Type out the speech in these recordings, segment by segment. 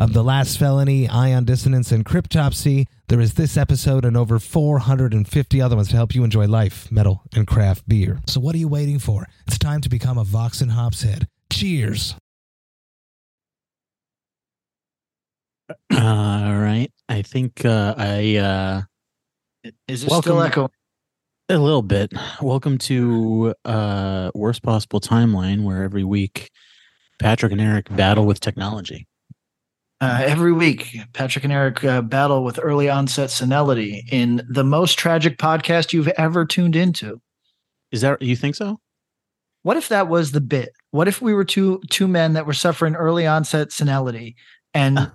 of The Last Felony, Ion Dissonance, and Cryptopsy. There is this episode and over 450 other ones to help you enjoy life, metal, and craft beer. So what are you waiting for? It's time to become a Vox and Hops head. Cheers! All right. I think uh, I uh, Is it Welcome. still echoing? a little bit. Welcome to uh, worst possible timeline, where every week Patrick and Eric battle with technology. Uh, every week, Patrick and Eric uh, battle with early onset senility in the most tragic podcast you've ever tuned into. Is that you think so? What if that was the bit? What if we were two two men that were suffering early onset senility, and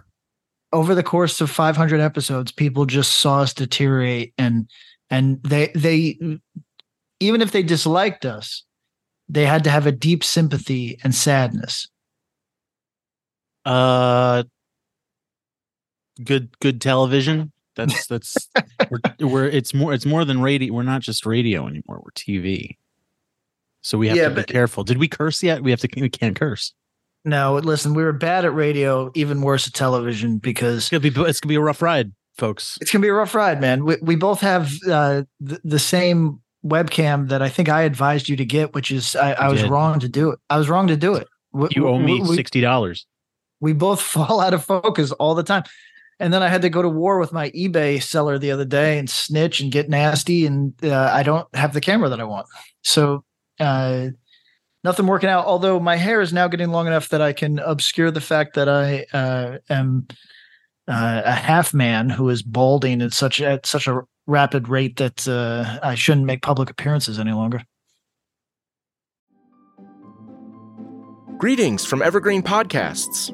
over the course of 500 episodes, people just saw us deteriorate, and and they they even if they disliked us, they had to have a deep sympathy and sadness. Uh, good good television. That's that's we're, we're it's more it's more than radio. We're not just radio anymore. We're TV. So we have Yeah, to but- be careful. Did we curse yet? We have to. We can't curse. No, listen, we were bad at radio, even worse at television because It's gonna be it's gonna be a rough ride, folks. it's gonna be a rough ride, man. We we both have uh, the, the same webcam that I think I advised you to get, which is I, I was wrong to do it. I was wrong to do it. We- You owe me we, sixty dollars. we both fall out of focus all the time. And then I had to go to war with my eBay seller the other day and snitch and get nasty, and uh, I don't have the camera that I want. So uh, nothing working out. Although my hair is now getting long enough that I can obscure the fact that I uh, am uh, a half man who is balding at such at such a rapid rate that uh, I shouldn't make public appearances any longer. Greetings from Evergreen Podcasts.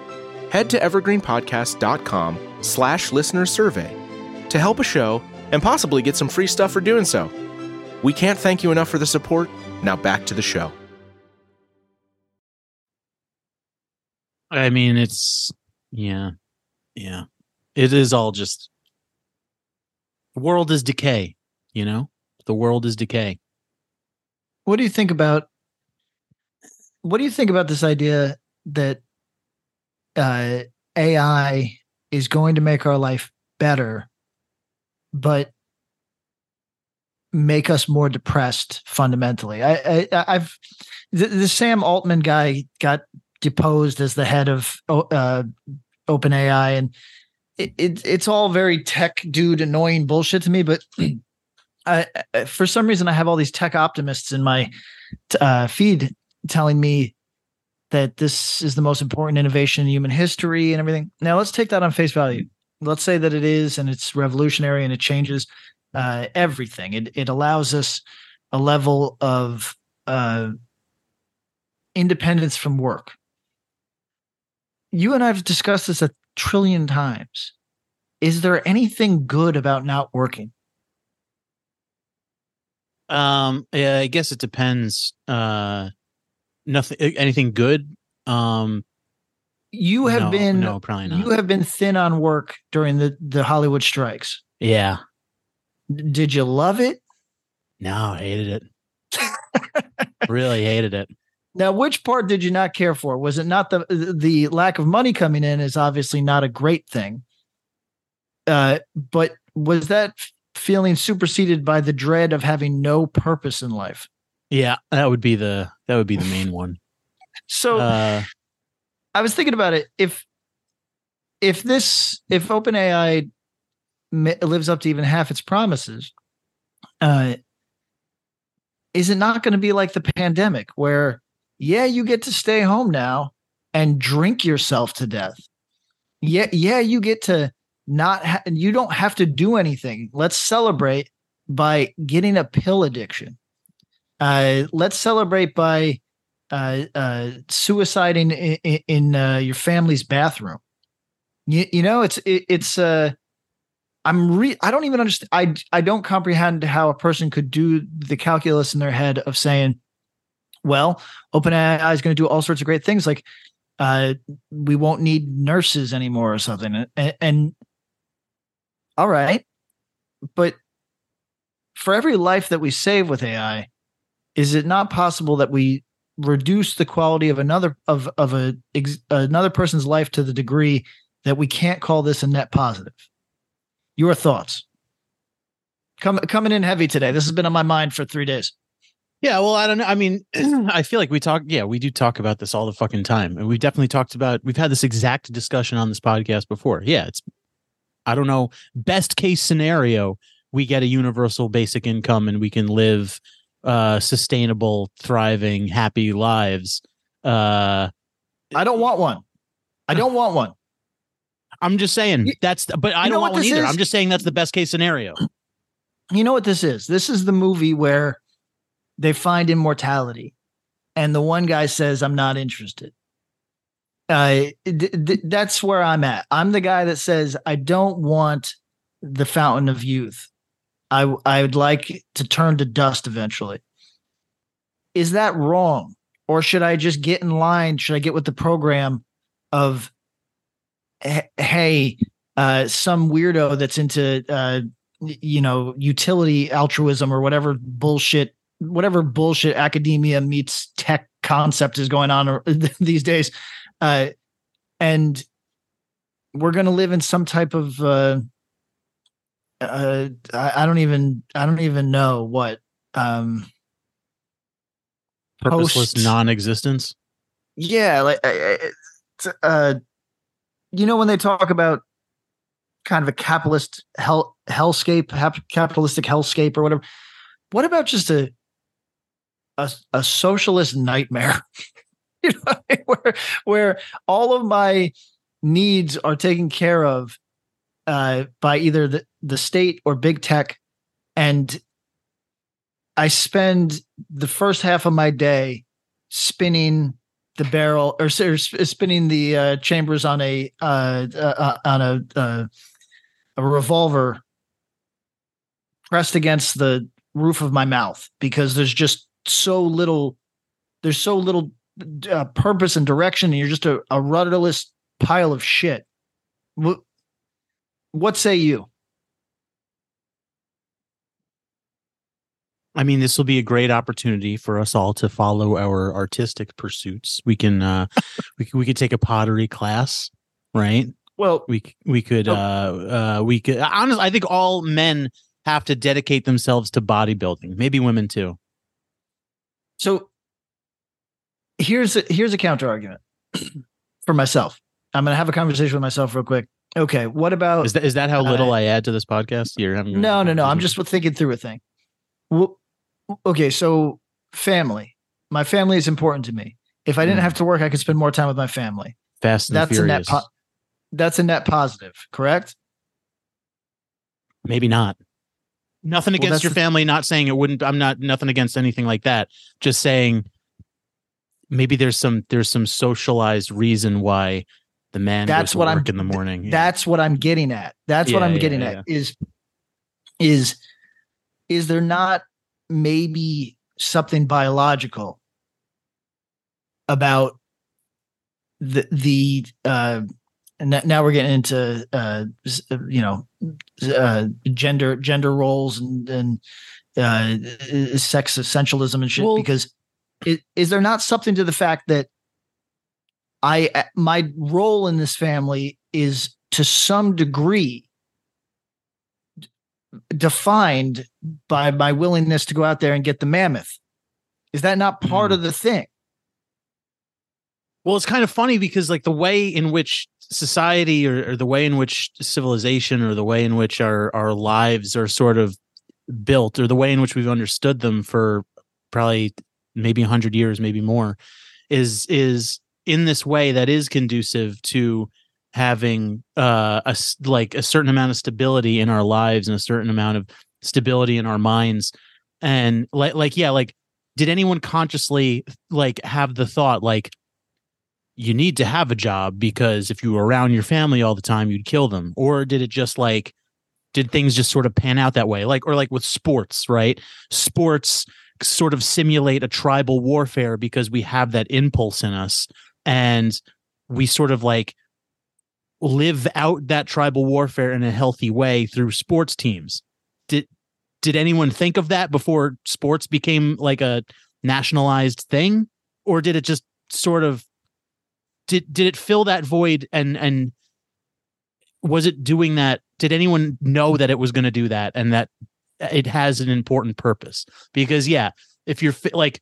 Head to evergreenpodcast.com slash listener survey to help a show and possibly get some free stuff for doing so. We can't thank you enough for the support. Now back to the show. I mean, it's yeah, yeah. It is all just the world is decay. You know, the world is decay. What do you think about what do you think about this idea that uh, AI is going to make our life better, but make us more depressed fundamentally? I, I I've the, the Sam Altman guy got deposed as the head of uh, OpenAI, and it, it it's all very tech dude annoying bullshit to me, but. I- for some reason, I have all these tech optimists in my uh, feed telling me that this is the most important innovation in human history and everything. Now, let's take that on face value. Let's say that it is, and it's revolutionary, and it changes uh, everything. It it allows us a level of uh, independence from work. You and I have discussed this a trillion times. Is there anything good about not working? Um, yeah, I guess it depends. Uh, nothing, anything good. Um, You have no, been no, probably not. you have been thin on work during the the Hollywood strikes. yeah, Did you love it? no, I hated it. really hated it. Now, which part did you not care for? Was it not the the lack of money coming in is obviously not a great thing. Uh, but was that feeling superseded by the dread of having no purpose in life? Yeah, that would be the that would be the main one. So Uh, I was thinking about it. If if this if OpenAI lives up to even half its promises, uh, is it not going to be like the pandemic where yeah you get to stay home now and drink yourself to death yeah yeah you get to not ha- you don't have to do anything let's celebrate by getting a pill addiction uh let's celebrate by uh uh suiciding in, in, in uh, your family's bathroom you, you know it's it, it's uh I'm re I don't even understand I I don't comprehend how a person could do the calculus in their head of saying, well, OpenAI is going to do all sorts of great things like uh we won't need nurses anymore or something. And, and all right. But for every life that we save with AI, is it not possible that we reduce the quality of another of of a ex, another person's life to the degree that we can't call this a net positive? Your thoughts? Come, coming in heavy today. This has been on my mind for three days. Yeah, well, I don't know. I mean, I feel like we talk. Yeah, we do talk about this all the fucking time, and we've definitely talked about. We've had this exact discussion on this podcast before. Yeah, it's. I don't know. Best case scenario, we get a universal basic income, and we can live uh sustainable, thriving, happy lives. Uh I don't want one. I don't want one. I'm just saying that's. But I you don't want one either. is? I'm just saying that's the best case scenario. You know what this is? This is the movie where they find immortality, and the one guy says, "I'm not interested." Uh, th- th- that's where I'm at. I'm the guy that says, "I don't want the fountain of youth. I I would like to turn to dust eventually." Is that wrong, or should I just get in line? Should I get with the program of, hey, uh, some weirdo that's into uh, you know utility altruism or whatever bullshit whatever bullshit academia meets tech concept is going on these days uh and we're going to live in some type of uh I, I don't even i don't even know what um Purposeless Post- non-existence. yeah like I- I- it's, uh you know when they talk about kind of a capitalist hell hellscape hap- capitalistic hellscape or whatever what about just a a, a socialist nightmare you know I mean? where where all of my needs are taken care of uh by either the, the state or big tech. And i spend the first half of my day spinning the barrel or, or spinning the uh, chambers on a uh, uh, on a uh, a revolver pressed against the roof of my mouth because there's just so little there's so little uh, purpose and direction and you're just a, a rudderless pile of shit what, say you I mean, this will be a great opportunity for us all to follow our artistic pursuits. We can, uh, we c- we could take a pottery class, right? well We we could, Oh. uh, uh, we could. Honestly, I think all men have to dedicate themselves to bodybuilding. Maybe women too. so here's a, here's a counter argument for myself i'm going to have a conversation with myself real quick okay what about Is that is that how little Uh, I add to this podcast? You're having No, no, no. I'm just thinking through a thing. Well, okay, so family. My family is important to me. If I didn't Mm. have to work, I could spend more time with my family. Fast and That's a net po- that's a net positive, correct? Maybe not. Nothing against that's your family. Not saying it wouldn't. I'm not nothing against anything like that. Just saying maybe there's some there's some socialized reason why the man That's what I'm- in the morning. Yeah. That's what I'm getting at. That's what I'm yeah, getting yeah. at is is is there not maybe something biological about the the uh now we're getting into uh uh, you know uh gender gender roles and and uh uh, sex essentialism and shit Well- because is, is there not something to the fact that I uh, my role in this family is to some degree defined by my willingness to go out there and get the mammoth. Is that not part Hmm. of the thing? Well, it's kind of funny because like the way in which society or, or the way in which civilization or the way in which our our lives are sort of built or the way in which we've understood them for probably maybe 100 years maybe more is is in this way that is conducive to having uh a like a certain amount of stability in our lives and a certain amount of stability in our minds. And like like yeah like did anyone consciously like have the thought like you need to have a job because if you were around your family all the time you'd kill them. Or did it just like did things just sort of pan out that way? Like or like with sports right? Sports sort of simulate a tribal warfare because we have that impulse in us and we sort of like live out that tribal warfare in a healthy way through sports teams. Did did anyone think of that before sports became like a nationalized thing? Or did it just sort of did did it fill that void and and was it doing that did anyone know that it was going to do that and that it has an important purpose? Because yeah if you're like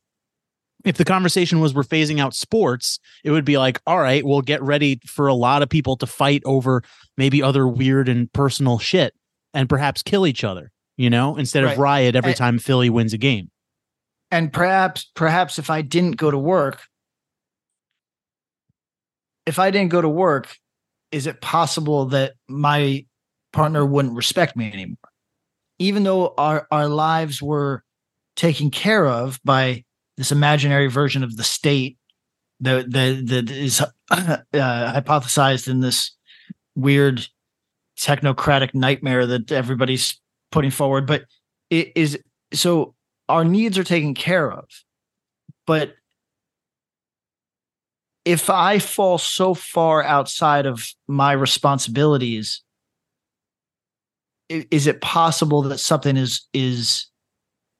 if the conversation was we're phasing out sports it would be like all right we'll get ready for a lot of people to fight over maybe other weird and personal shit and perhaps kill each other you know instead of riot every And- time philly wins a game and perhaps perhaps if I didn't go to work, if I didn't go to work, is it possible that my partner wouldn't respect me anymore? Even though our our lives were taken care of by this imaginary version of the state that that that is uh, hypothesized in this weird technocratic nightmare that everybody's putting forward, but it is so our needs are taken care of. But if I fall so far outside of my responsibilities, is it possible that something is is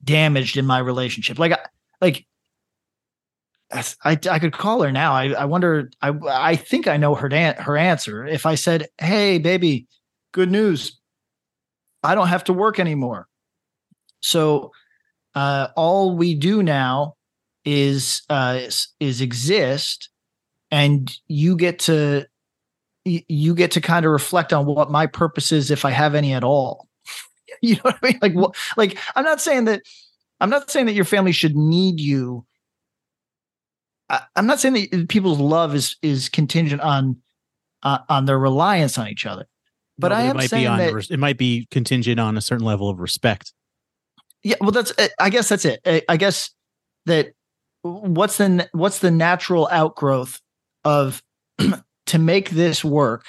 damaged in my relationship? Like, like I I could call her now. I I wonder. I I think I know her dan- her answer. If I said, "Hey, baby, good news, I don't have to work anymore," so uh, all we do now is uh, is, is exist, and you get to you get to kind of reflect on what my purpose is if I have any at all. you know what I mean? Like what? Like I'm not saying that I'm not saying that your family should need you. I, I'm not saying that people's love is is contingent on uh, on their reliance on each other. But No, I it am saying on that- it might be contingent on a certain level of respect Yeah, well, that's. uh, I guess that's it. I- I guess that what's the what's the natural outgrowth of to make this work.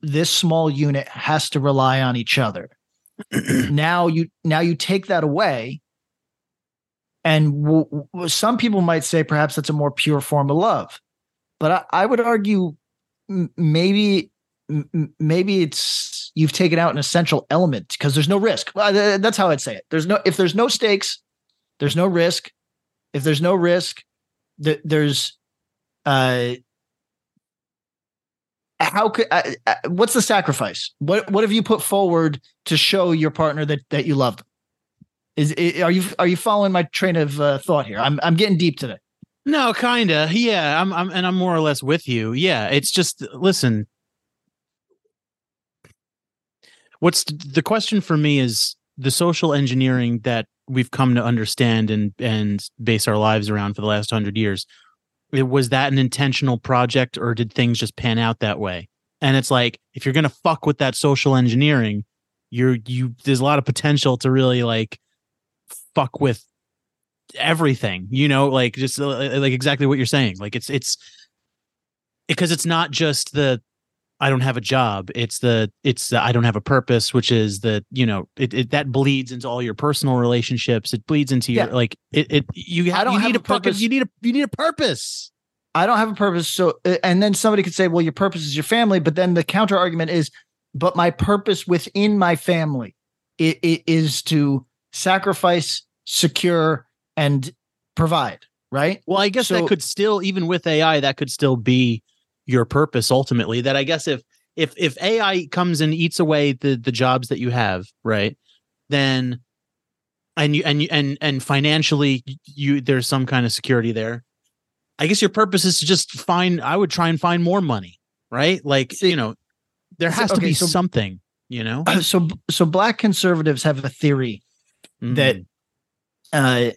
This small unit has to rely on each other. now you now you take that away, and w- w- some people might say perhaps that's a more pure form of love, but I, I would argue m- maybe m- maybe it's you've taken out an essential element because there's no risk. That's how I'd say it. There's no if there's no stakes, there's no risk. If there's no risk, th- there's uh how could uh, uh, what's the sacrifice? What what have you put forward to show your partner that that you love them? Is are you are you following my train of uh, thought here? I'm I'm getting deep today. No, kinda. Yeah, I'm, I'm, and I'm more or less with you. Yeah, it's just listen. What's the question for me is the social engineering that we've come to understand and and base our lives around for the last hundred years. Was that an intentional project, or did things just pan out that way? And it's like if you're gonna fuck with that social engineering, you're you. There's a lot of potential to really like fuck with everything you know like just uh, like exactly what you're saying like it's it's because it's not just the i don't have a job it's the it's the i don't have a purpose which is the you know it, it that bleeds into all your personal relationships it bleeds into your Yeah. like it, it you I don't you have need a a fucking purpose. you need a you need a purpose I don't have a purpose. So, uh, and then somebody could say, well, your purpose is your family. But then the counter argument is, but my purpose within my family i- i- is to sacrifice, secure, and provide. Right. Well, I guess So- that could still, even with AI, that could still be your purpose ultimately. That I guess if if if AI comes and eats away the the jobs that you have, right, then and you and you and and financially you there's some kind of security there. I guess your purpose is to just find. I would try and find more money. right? Like, See- you know, there has to be so- something, you know? so so black conservatives have a theory that Mhm. uh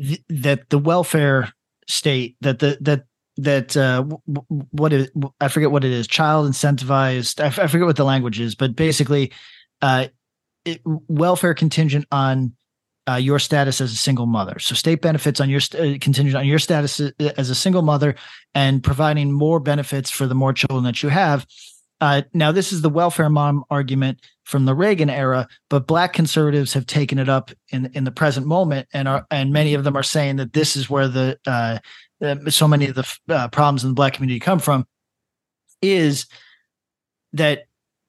th- that the welfare state that the that that uh w- w- what is I forget what it is child incentivized I, f- I forget what the language is but basically uh it, welfare contingent on uh, your status as a single mother so state benefits on your st- uh, contingent on your status as a single mother and providing more benefits for the more children that you have uh, now this is the welfare mom argument from the Reagan era, but black conservatives have taken it up in in the present moment, and are and many of them are saying that this is where the uh, uh, so many of the uh, problems in the black community come from, is that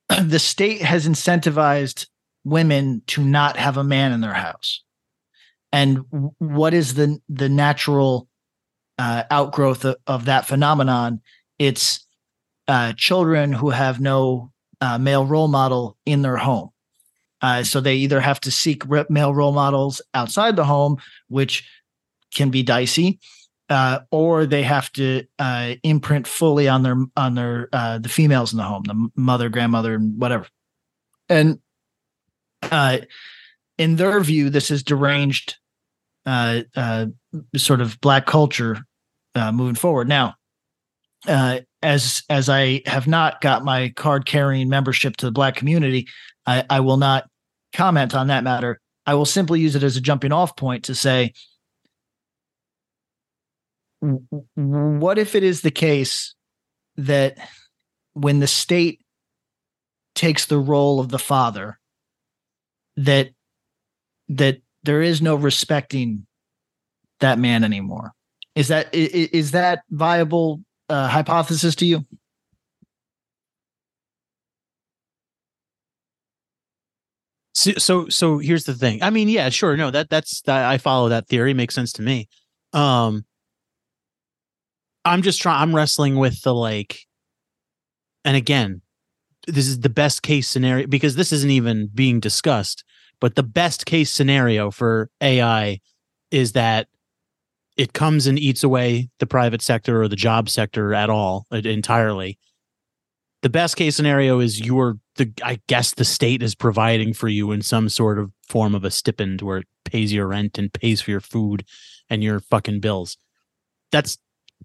the state has incentivized women to not have a man in their house, and what is the the natural uh, outgrowth of, of that phenomenon? It's uh, children who have no uh, male role model in their home. Uh, so they either have to seek male role models outside the home, which can be dicey, uh, or they have to uh, imprint fully on their on their the females in the home, the mother, grandmother, and whatever. And in their view, this is deranged, sort of black culture moving forward. Now, uh, as as I have not got my card carrying membership to the black community, I, I will not comment on that matter. I will simply use it as a jumping off point to say, what if it is the case that when the state takes the role of the father, that that there is no respecting that man anymore? Is that is that viable uh, hypothesis to you? So, so so here's the thing. I mean, yeah, sure. No, that that's that I follow that theory. Makes sense to me. Um I'm just trying I'm wrestling with the like and again, this is the best case scenario because this isn't even being discussed, but the best case scenario for AI is that it comes and eats away the private sector or the job sector at all uh, entirely. The best case scenario is you're the I guess the state is providing for you in some sort of form of a stipend where it pays your rent and pays for your food and your fucking bills. That's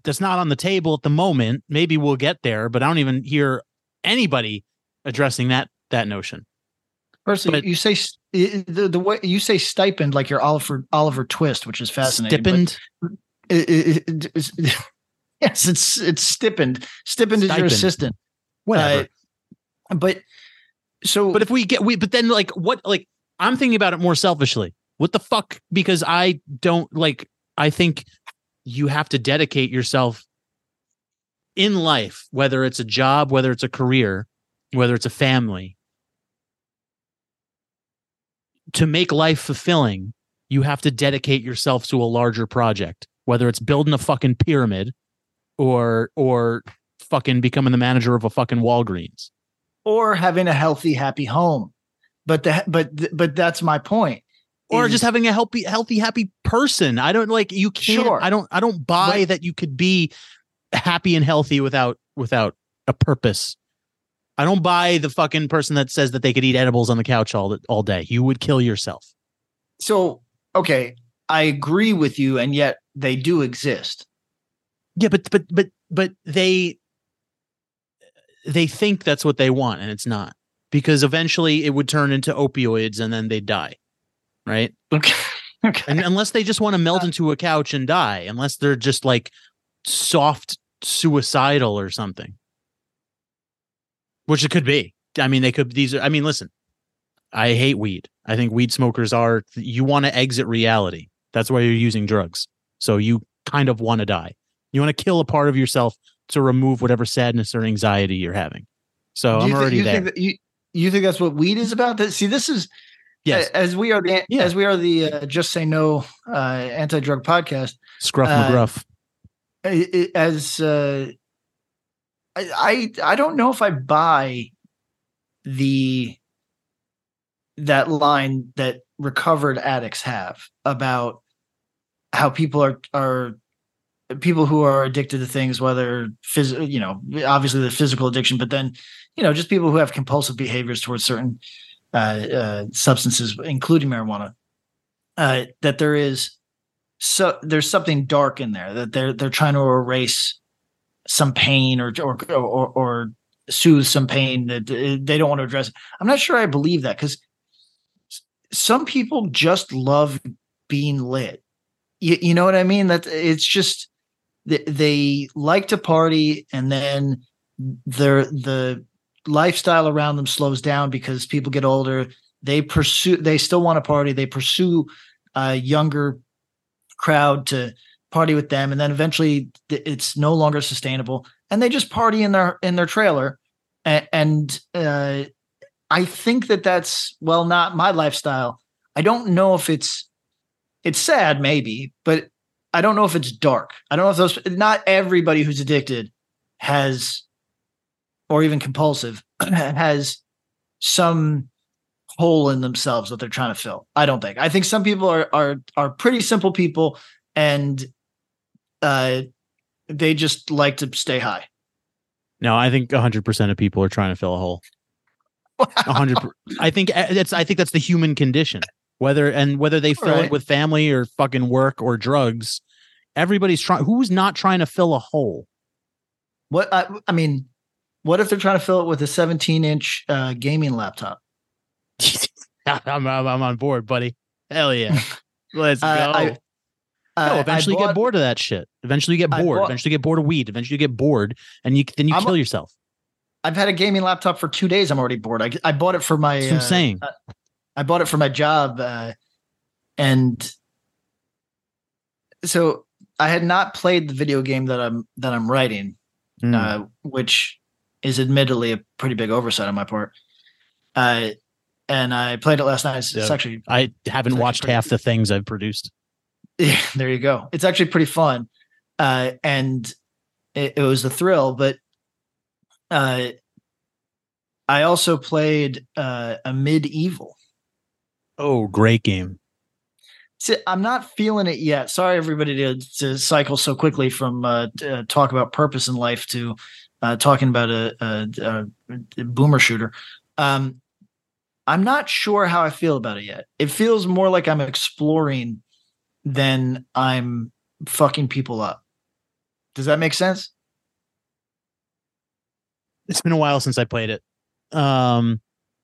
that's not on the table at the moment. Maybe we'll get there, but I don't even hear anybody addressing that that notion. Personally, But- you say s- i- the the way you say stipend like you're Oliver Oliver Twist, which is fascinating. Stipend. it- it- it- yes, it's it's stipend. Stipend is your assistant. Whatever. Uh, but so, But if we get we but then like what like I'm thinking about it more selfishly. What the fuck? Because I don't like I think you have to dedicate yourself in life, whether it's a job, whether it's a career, whether it's a family. To make life fulfilling, you have to dedicate yourself to a larger project, whether it's building a fucking pyramid or or fucking becoming the manager of a fucking Walgreens. or having a healthy, happy home. But the but but that's my point. or is- just having a healthy healthy happy person i don't like you can't Sure. i don't i don't buy that you could be happy and healthy without without a purpose i don't buy the fucking person that says that they could eat edibles on the couch all all day you would kill yourself so okay. I agree with you, and yet they do exist. yeah but but but but they they think that's what they want and it's not because eventually it would turn into opioids and then they'd die right Okay. Okay. and unless they just want to melt uh, into a couch and die unless they're just like soft suicidal or something which it could be. I mean they could these are i mean listen i hate weed. I think weed smokers are you want to exit reality. That's why you're using drugs. So you kind of want to die. You want to kill a part of yourself to remove whatever sadness or anxiety you're having. So Do i'm you already you there. Think that you, you think that's what weed is about? That see, this is yes. as we are the Yeah. as we are the uh, just say no uh, anti drug podcast. scruff uh, mcgruff. As uh, I, I don't know if I buy the that line that recovered addicts have about how people are are people who are addicted to things, whether phys- you know, obviously the physical addiction, but then you know, just people who have compulsive behaviors towards certain uh, uh, substances, including marijuana. Uh, that there is so there's something dark in there that they're they're trying to erase some pain or or or, or soothe some pain that uh, they don't want to address. I'm not sure I believe that because some people just love being lit. You, you know what I mean? That it's just they, they like to party and then their the lifestyle around them slows down because people get older. They pursue they still want to party. They pursue a younger crowd to party with them and then eventually it's no longer sustainable and they just party in their in their trailer and, and uh, i think that that's well not my lifestyle. I don't know if it's it's sad maybe but i don't know if it's dark. I don't know if those not everybody who's addicted has or even compulsive has some hole in themselves that they're trying to fill. I don't think. I think some people are are are pretty simple people and uh they just like to stay high No, I think 100% of people are trying to fill a hole. 100 I think uh, that's I think that's the human condition. Whether and whether they fill Alright. it with family or fucking work or drugs, everybody's trying who's not trying to fill a hole? what I, I mean what if they're trying to fill it with a 17 inch uh gaming laptop I'm, I'm I'm on board, buddy. Hell yeah. Let's go. Uh, I- no, Uh, I eventually you bought- get bored of that shit. Eventually you get bored. bought- eventually you get bored of weed. Eventually you get bored and you then you I'm- kill yourself. I've had a gaming laptop for two days. I'm already bored. I, I bought it for my. I'm uh, saying. I bought it for my job, uh, and so I had not played the video game that I'm that I'm writing, uh, which is admittedly a pretty big oversight on my part. Uh, and I played it last night. It's, it's actually I haven't It's watched actually half the things I've produced. Yeah, there you go. It's actually pretty fun. Uh, and it, it was a thrill, but uh, I also played uh, a medieval. Oh, great game. See, I'm not feeling it yet. Sorry, everybody, to, to cycle so quickly from uh, t- uh, talk about purpose in life to uh, talking about a, a, a boomer shooter. Um, I'm not sure how I feel about it yet. It feels more like I'm exploring than I'm fucking people up. Does that make sense? It's been a while since I played it. Um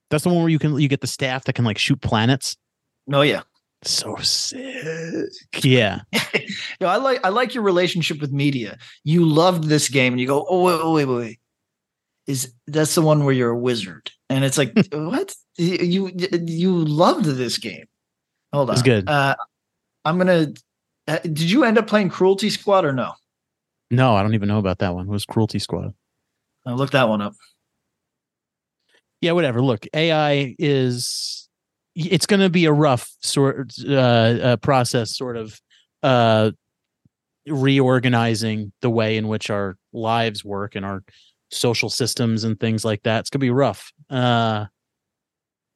that's the one where you can you get the staff that can like shoot planets. Oh yeah. So sick. Yeah. I like I like your relationship with media. You loved this game, and you go, oh wait, wait, wait, wait. Is that's the one where you're a wizard? And it's like, what? You you loved this game. Hold on, It's good. Uh, I'm gonna. uh, Did you end up playing Cruelty Squad or no? No, I don't even know about that one. It was Cruelty Squad. I'll look that one up. Yeah, whatever. Look, AI is it's going to be a rough sort uh, uh process sort of uh reorganizing the way in which our lives work and our social systems and things like that. It's going to be rough. Uh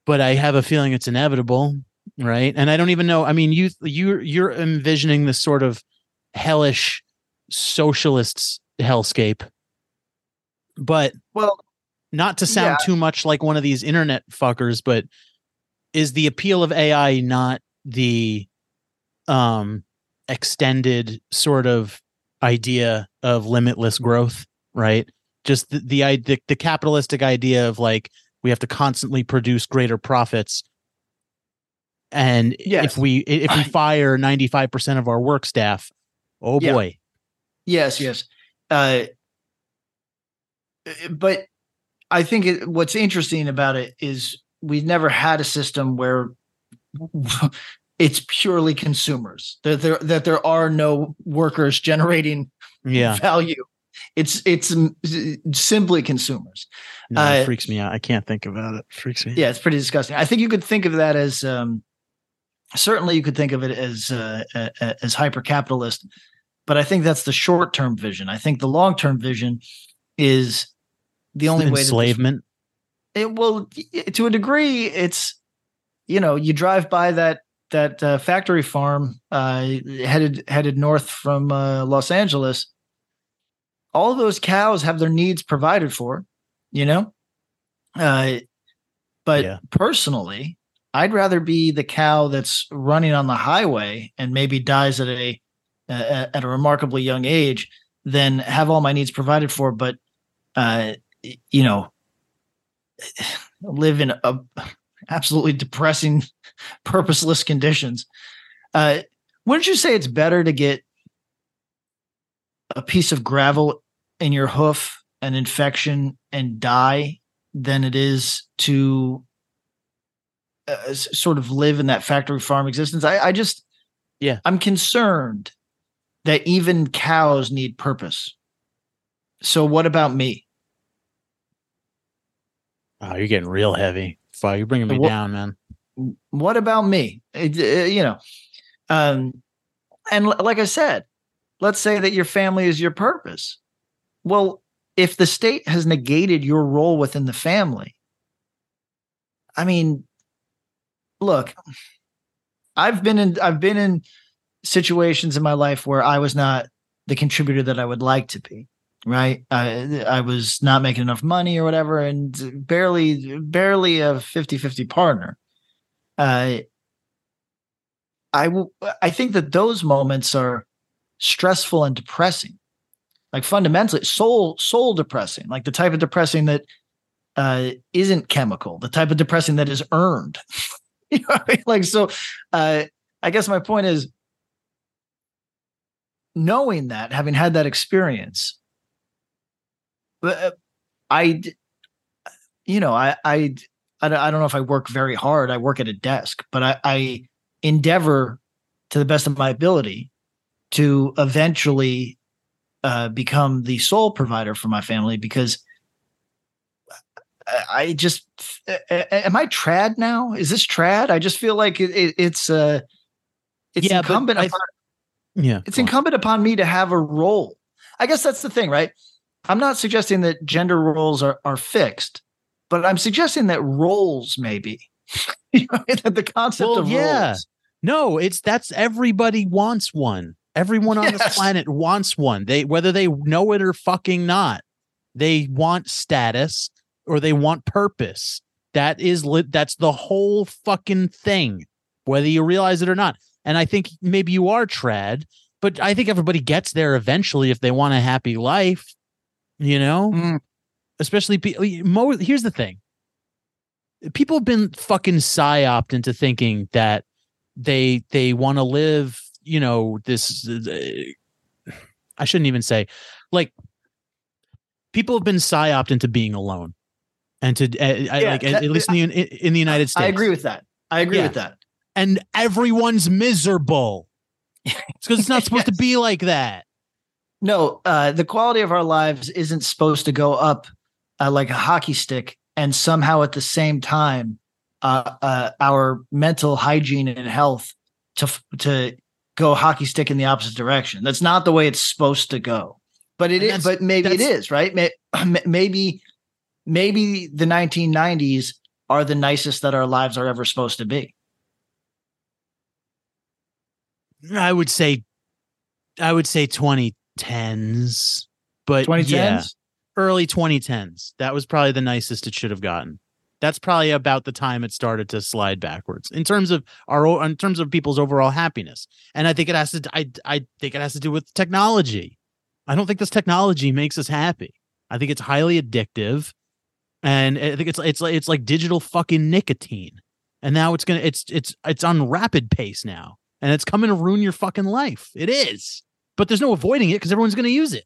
but I have a feeling it's inevitable, right? And I don't even know. I mean, you you you're envisioning this sort of hellish socialist hellscape. But Well, not to sound Yeah. too much like one of these internet fuckers, but is the appeal of AI not the um extended sort of idea of limitless growth, right? Just the the the, the capitalistic idea of like we have to constantly produce greater profits. And Yes. if we if we fire 95% of our work staff, oh Yeah. boy. Yes, yes. Uh, but I think it, what's interesting about it is we've never had a system where it's purely consumers. That there that there are no workers generating Yeah. value. It's it's simply consumers. No, it Uh, freaks me out. I can't think about it. Freaks me. Yeah, it's pretty disgusting. I think you could think of that as um, certainly you could think of it as uh, as hyper capitalist, but I think that's the short term vision. I think the long term vision is the only way that this- enslavement. it, well, to a degree, it's you know you drive by that that uh, factory farm uh, headed headed north from uh, Los Angeles, all those cows have their needs provided for, you know. Uh, but Yeah. personally, I'd rather be the cow that's running on the highway and maybe dies at a uh, at a remarkably young age than have all my needs provided for, but uh, you know, live in a absolutely depressing, purposeless conditions. Uh, wouldn't you say it's better to get a piece of gravel in your hoof, an infection, and die than it is to uh, sort of live in that factory farm existence? I, I just, Yeah. I'm concerned that even cows need purpose. So, what about me? Oh, you're getting real heavy. Fuck, you're bringing me What- down, man. what about me It- uh, you know um and l- like i said let's say that your family is your purpose well if the state has negated your role within the family i mean look i've been in i've been in situations in my life where i was not the contributor that i would like to be right i i was not making enough money or whatever and barely barely a 50-50 partner uh, I. I think that those moments are stressful and depressing, like fundamentally soul soul depressing, like the type of depressing that uh, isn't chemical, the type of depressing that is earned. I mean? like so. Uh, I guess my point is knowing that, having had that experience, uh, I, you know, I, I, I don't know if I work very hard. I work at a desk, but I, I endeavor to the best of my ability to eventually uh, become the sole provider for my family because I- just am I trad now? Is this trad? I just feel like it, it, it's uh it's Yeah, incumbent I- upon Yeah. it's incumbent upon me to have a role. I guess that's the thing, right? I'm not suggesting that gender roles are, are fixed, but I'm suggesting that roles maybe. you know, that the concept Well, of yeah. roles. No, it's that's everybody wants one. Everyone on this planet wants one. They whether they know it or fucking not. They want status or they want purpose. That is lit that's the whole fucking thing, whether you realize it or not. And I think maybe you are trad, but I think everybody gets there eventually if they want a happy life, you know? Mm. Especially mo here's the thing. People have been fucking psyoped into thinking that they they want to live you know this uh, i shouldn't even say like people have been psyoped into being alone and to uh, I, like at, that- at least in the, in the united states I agree with that. I agree Yeah. with that. and everyone's miserable it's because it's not supposed to be like that No, uh, the quality of our lives isn't supposed to go up uh, like a hockey stick, and somehow at the same time, uh, uh, our mental hygiene and health to to go hockey stick in the opposite direction. That's not the way it's supposed to go. But it And is. But maybe it is right. Maybe maybe the 1990s are the nicest that our lives are ever supposed to be. i would say i would say 2010s but 2010s. yeah early 2010s. That was probably the nicest it should have gotten. That's probably about the time it started to slide backwards in terms of our in terms of people's overall happiness. And I think it has to I I think it has to do with technology. I don't think this technology makes us happy. I think it's highly addictive and I think it's it's like it's like digital fucking nicotine. And now it's going to it's it's it's on rapid pace now and it's coming to ruin your fucking life. It is. But there's no avoiding it cuz everyone's going to use it.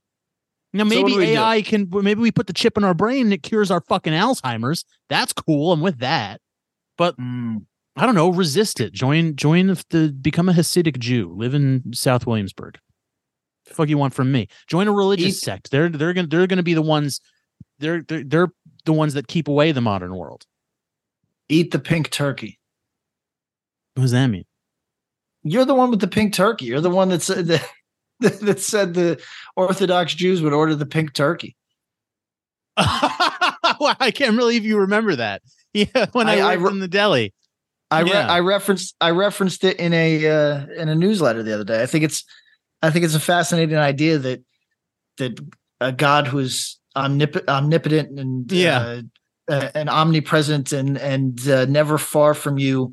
Now maybe do we do? AI can maybe we put the chip in our brain and it cures our fucking Alzheimer's. That's cool. I'm with that. But mm. I don't know, resist it. Join join the, the become a Hasidic Jew. Live in South Williamsburg. The fuck you want from me? Join a religious Eat- sect. They're they're gonna they're gonna be the ones they're they're they're the ones that keep away the modern world. Eat the pink turkey. What does that mean? You're the one with the pink turkey. You're the one that said that, that said the Orthodox Jews would order the pink turkey. Wow, I can't believe you remember that. Yeah, when I, I- I re- in the deli. I re- Yeah. I referenced I referenced it in a uh, in a newsletter the other day. I think it's I think it's a fascinating idea that that a God who's omnip- omnipotent and Yeah. uh, uh, and omnipresent and and uh, never far from you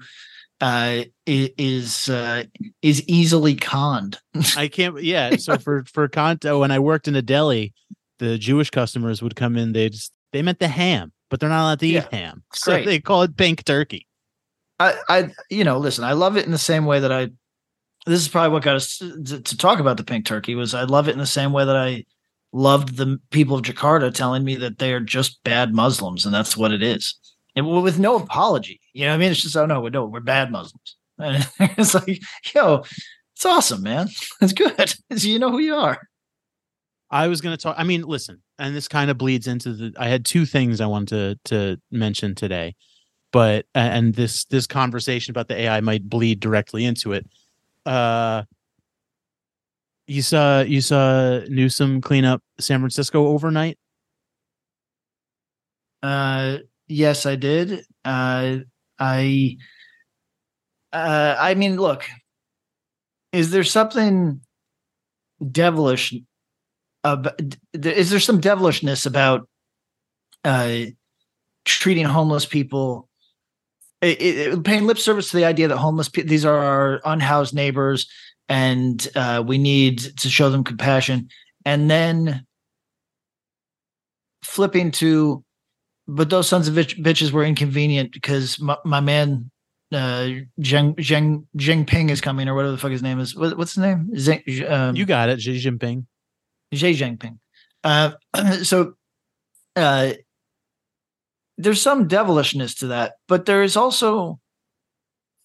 uh, is uh, is easily conned. I can't. Yeah. So for for Conto, when I worked in a deli, the Jewish customers would come in. They just they meant the ham, but they're not allowed to Yeah, eat ham, so great. they call it pink turkey. I, I, you know, listen, I love it in the same way that I. This is probably what got us to, to talk about the pink turkey. Was I love it in the same way that I loved the people of Jakarta telling me that they are just bad Muslims, and that's what it is, and with no apology. You know, I mean, it's just oh no, no, we're bad Muslims. And it's like, yo, it's awesome, man. It's good. It's, you know who you are. I was going to talk. I mean, listen, and this kind of bleeds into the. I had two things I wanted to to mention today, but and this this conversation about the AI might bleed directly into it. Uh, you saw you saw Newsom clean up San Francisco overnight. Uh, yes, I did. Uh, I, uh, I mean, look, is there something devilish? About, is there some devilishness about uh, treating homeless people? It, it, paying lip service to the idea that homeless people these are our unhoused neighbors and uh, we need to show them compassion and then flipping to but those sons of bitch, bitches were inconvenient because my, my man uh Zheng Zheng Jinping is coming or whatever the fuck his name is. What, what's his name? Um, You got it, Xi Jinping. Xi Jinping. Uh, so uh, there's some devilishness to that, but there is also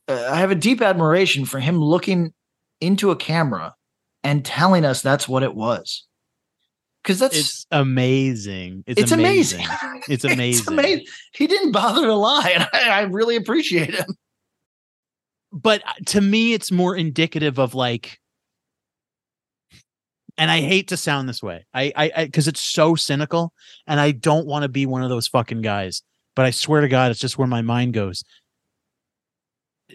uh, I have a deep admiration for him looking into a camera and telling us that's what it was. Because that's It's amazing. It's, it's amazing. It's amazing. It's amazing. He didn't bother to lie, and I, I really appreciate him. but uh, to me it's more indicative of like and i hate to sound this way i i because it's so cynical and i don't want to be one of those fucking guys but i swear to god it's just where my mind goes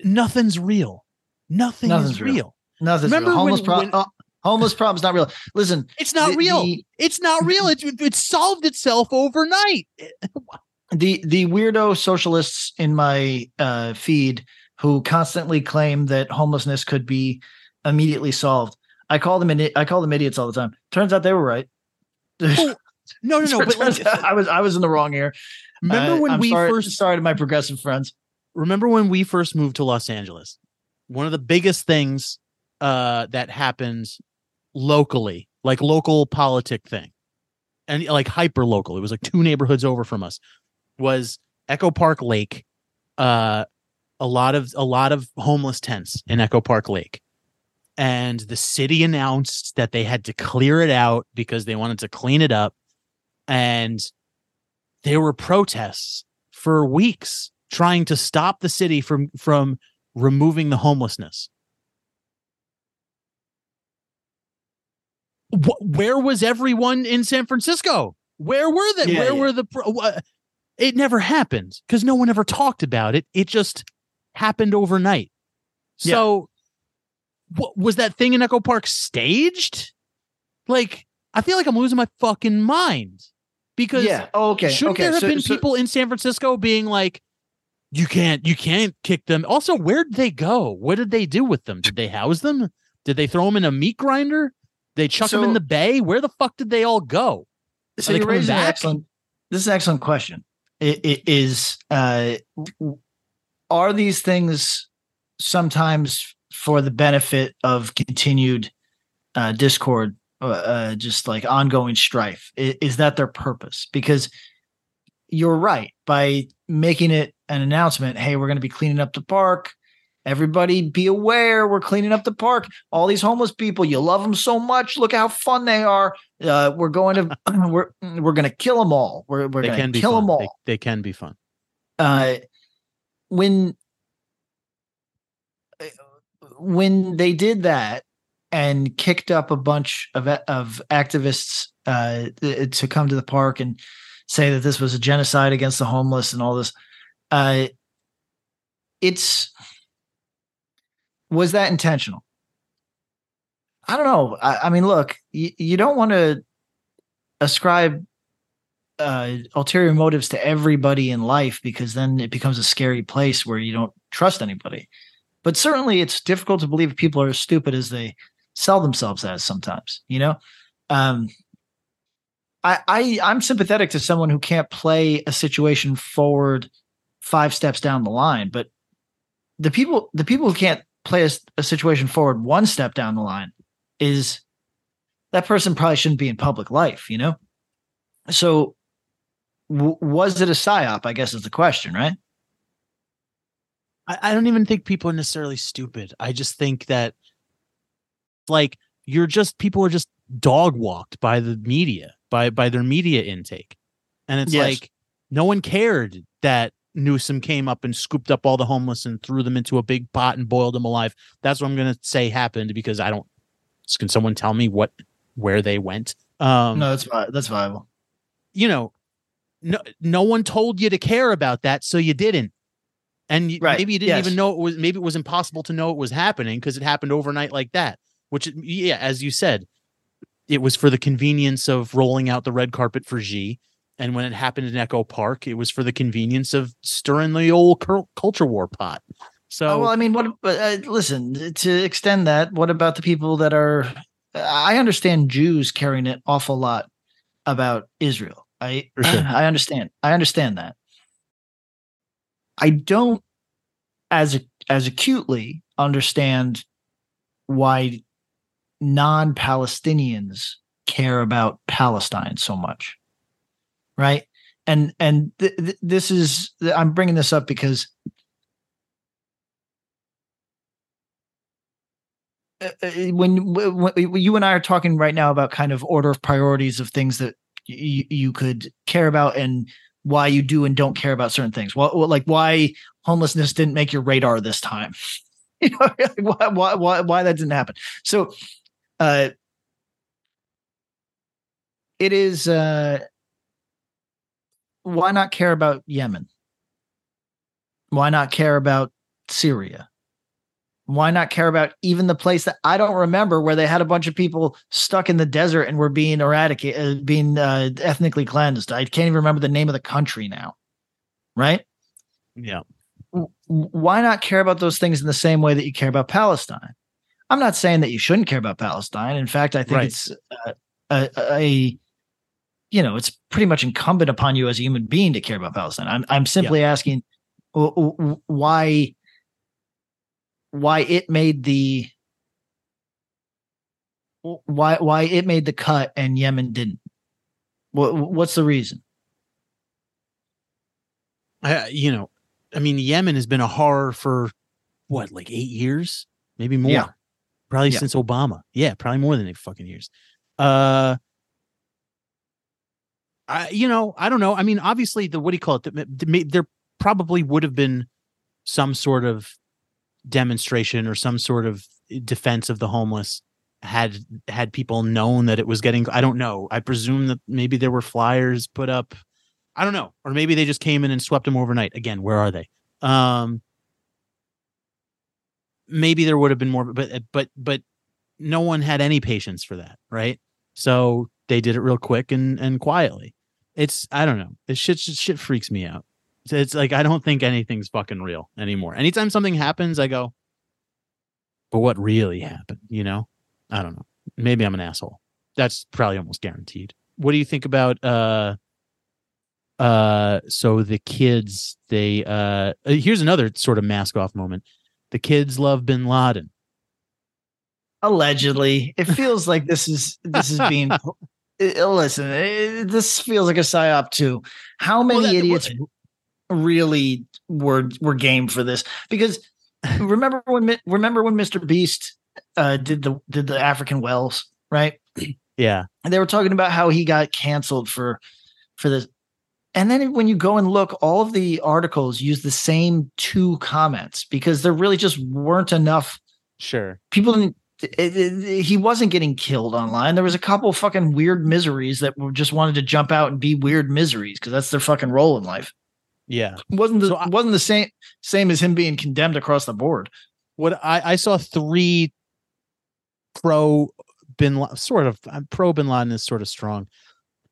nothing's real nothing Nothing's is real. real, Nothing's Remember real. Homeless, when- pro- when- uh, homeless problem's not real. Listen, it's not the- real the- it's not real it's it solved itself overnight the the weirdo socialists in my uh, feed who constantly claim that homelessness could be immediately solved. I call them I call them idiots all the time. Turns out they were right. Oh, no no no but like, I was I was in the wrong here. remember Uh, when I'm we sorry, first sorry to my progressive friends. remember when we first moved to Los Angeles? One of the biggest things uh, that happens locally, like local politic thing, and like hyper local, it was like two neighborhoods over from us, was Echo Park Lake. Uh, a lot of a lot of homeless tents in Echo Park Lake, and the city announced that they had to clear it out because they wanted to clean it up, and there were protests for weeks trying to stop the city from from removing the homelessness. Wh- where was everyone in San Francisco? Where were they? Yeah, where yeah. were the? pro- It never happened because no one ever talked about it. It just happened overnight. Yeah. So, was that thing in Echo Park staged? Like, I feel like I'm losing my fucking mind because Yeah. Oh, okay. Shouldn't okay. there have so- been so- people in San Francisco being like, "You can't, you can't kick them." Also, where'd they go? What did they do with them? Did they house them? Did they throw them in a meat grinder? They chuck them in the bay? Where the fuck did they all go? so you're raising an excellent. This is an excellent question. It, it is. Uh, are these things sometimes for the benefit of continued uh, discord, uh, uh, just like ongoing strife? Is, is that their purpose? Because you're right by making it an announcement. Hey, we're going to be cleaning up the park. Everybody be aware we're cleaning up the park. All these homeless people, you love them so much. Look how fun they are. Uh, we're going to we're we're going to kill them all. We're we're they going can to be kill fun. them all. They, they can be fun. uh, when when they did that and kicked up a bunch of of activists uh, to come to the park and say that this was a genocide against the homeless and all this, uh, it's was that intentional? I don't know. I, I mean, look, you, you don't want to ascribe uh, ulterior motives to everybody in life because then it becomes a scary place where you don't trust anybody. But certainly, it's difficult to believe people are as stupid as they sell themselves as sometimes. You know, um, I, I I'm sympathetic to someone who can't play a situation forward five steps down the line, but the people the people who can't play a, a situation forward one step down the line is that person probably shouldn't be in public life, you know? So w- was it a psyop? I guess is the question, right? I, I don't even think people are necessarily stupid. I just think that like you're just people are just dog walked by the media, by by their media intake. And it's Yes. like no one cared that Newsom came up and scooped up all the homeless and threw them into a big pot and boiled them alive. That's what I'm gonna say happened because I don't can someone tell me what where they went? Um no, that's that's viable. you know, no no one told you to care about that, so you didn't. And you, Right, maybe you didn't yes. even know it was maybe it was impossible to know it was happening because it happened overnight like that. Which yeah, as you said, it was for the convenience of rolling out the red carpet for G. And when it happened in Echo Park, it was for the convenience of stirring the old cul- culture war pot. So Oh, well, I mean, what? Uh, listen, to extend that, what about the people that are? I understand Jews caring an awful lot about Israel. I sure. I understand. I understand that. I don't, as as acutely understand why non-Palestinians care about Palestine so much, right? And and th- th- this is I'm bringing this up because uh, uh, when, when you and I are talking right now about kind of order of priorities of things that you, you could care about and why you do and don't care about certain things. Well, like why homelessness didn't make your radar this time. you know, like why, why why why that didn't happen. So, uh, it is uh, why not care about Yemen? Why not care about Syria? Why not care about even the place that I don't remember where they had a bunch of people stuck in the desert and were being eradicated, uh, being uh, ethnically cleansed? I can't even remember the name of the country now. Right? yeah. Why not care about those things in the same way that you care about Palestine? I'm not saying that you shouldn't care about Palestine. In fact, I think Right. it's uh, a, a, you know, it's pretty much incumbent upon you as a human being to care about Palestine. I'm I'm simply asking w- w- why why it made the why why it made the cut and Yemen didn't. What what's the reason? I, you know, I mean, Yemen has been a horror for what, like eight years, maybe more. Yeah. Probably Yeah. since Obama. Yeah, probably more than eight fucking years. Uh, I, you know, I don't know. I mean, obviously, the what do you call it? There probably would have been some sort of demonstration or some sort of defense of the homeless had had people known that it was getting i don't know i presume that maybe there were flyers put up I don't know. Or maybe they just came in and swept them overnight. Again, where are they? Um maybe there would have been more but but but no one had any patience for that, right? So they did it real quick and and quietly. It's I don't know. This shit shit, shit freaks me out. It's, it's like I don't think anything's fucking real anymore. Anytime something happens, I go, but what really happened? You know? I don't know. Maybe I'm an asshole. That's probably almost guaranteed. What do you think about uh uh so the kids they uh uh, here's another sort of mask off moment the kids love bin laden Allegedly, it feels like this is this is being. Uh, Listen, uh, this feels like a psyop too. How many that- idiots really were were game for this? Because remember when remember when Mr. Beast uh, did the did the African Wells right? yeah and they were talking about how he got canceled for for this and then when you go and look all of the articles use the same two comments because there really just weren't enough sure people didn't it, it- he wasn't getting killed online there was a couple fucking weird miseries that were just wanted to jump out and be weird miseries because that's their fucking role in life Yeah. wasn't the So I- wasn't the same same as him being condemned across the board. What I, I saw three pro bin La- sort of uh, pro bin Laden is sort of strong.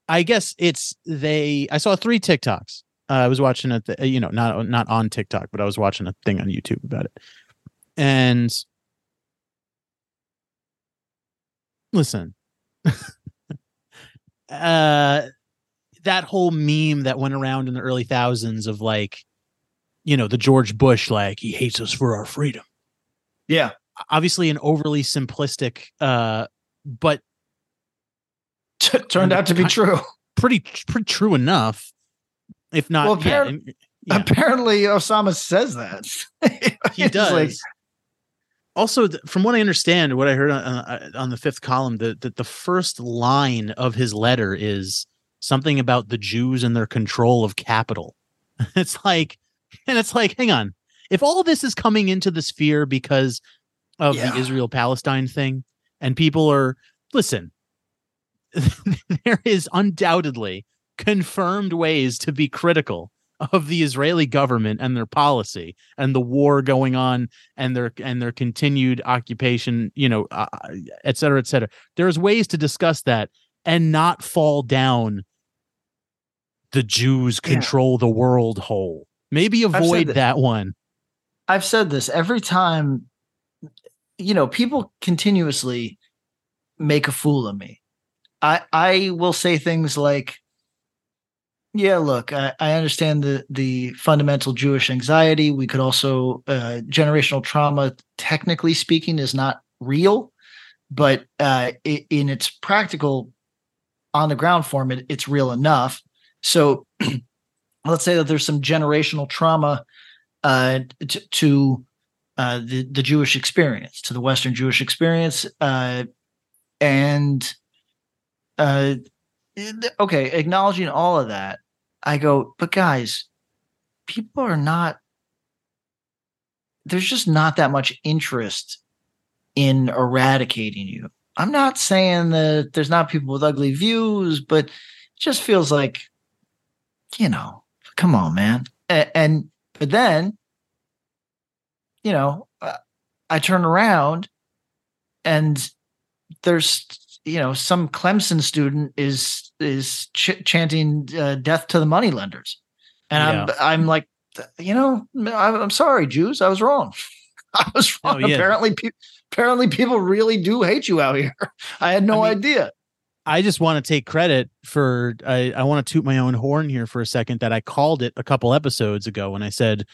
I guess it's they. I saw three TikToks. Uh, I was watching it, you know, not not on TikTok, but I was watching a thing on YouTube about it. And listen, uh, that whole meme that went around in the early thousands of like, you know, the George Bush, like he hates us for our freedom. Yeah, obviously an overly simplistic uh but T- turned out to be true. pretty pretty true enough if not Well, yeah, yeah, Apparently, Osama says that. He does like- also from what i understand what i heard on, uh, on the fifth column that the the first line of his letter is something about the jews and their control of capital it's like and it's like hang on if all this is coming into the sphere because of Yeah. the israel palestine thing and people are listen there is undoubtedly confirmed ways to be critical of the Israeli government and their policy and the war going on and their and their continued occupation, you know, uh, et cetera, et cetera. There's ways to discuss that and not fall down the Jews Yeah. control the world whole. Maybe avoid that one. I've said this every time, you know, people continuously make a fool of me. I I will say things like, "Yeah, look, I, I understand the the fundamental Jewish anxiety. We could also uh, generational trauma, technically speaking, is not real, but uh, in its practical, on the ground form, it, it's real enough. So, let's say that there's some generational trauma." uh, t- to uh, the the Jewish experience, to the Western Jewish experience, uh, and uh, okay, acknowledging all of that, I go, but guys, people are not. There's just not that much interest in eradicating you. I'm not saying that there's not people with ugly views, but it just feels like, you know, come on, man. A- and but then, you know, uh, I turn around and there's, you know, some Clemson student is is ch- chanting uh, "Death to the moneylenders," and I'm I'm like, you know, I'm, sorry, Jews, I was wrong. I was Oh, wrong. yeah. Apparently, pe- apparently, people really do hate you out here. I had no I mean, idea. I just want to take credit for I, I want to toot my own horn here for a second that I called it a couple episodes ago when I said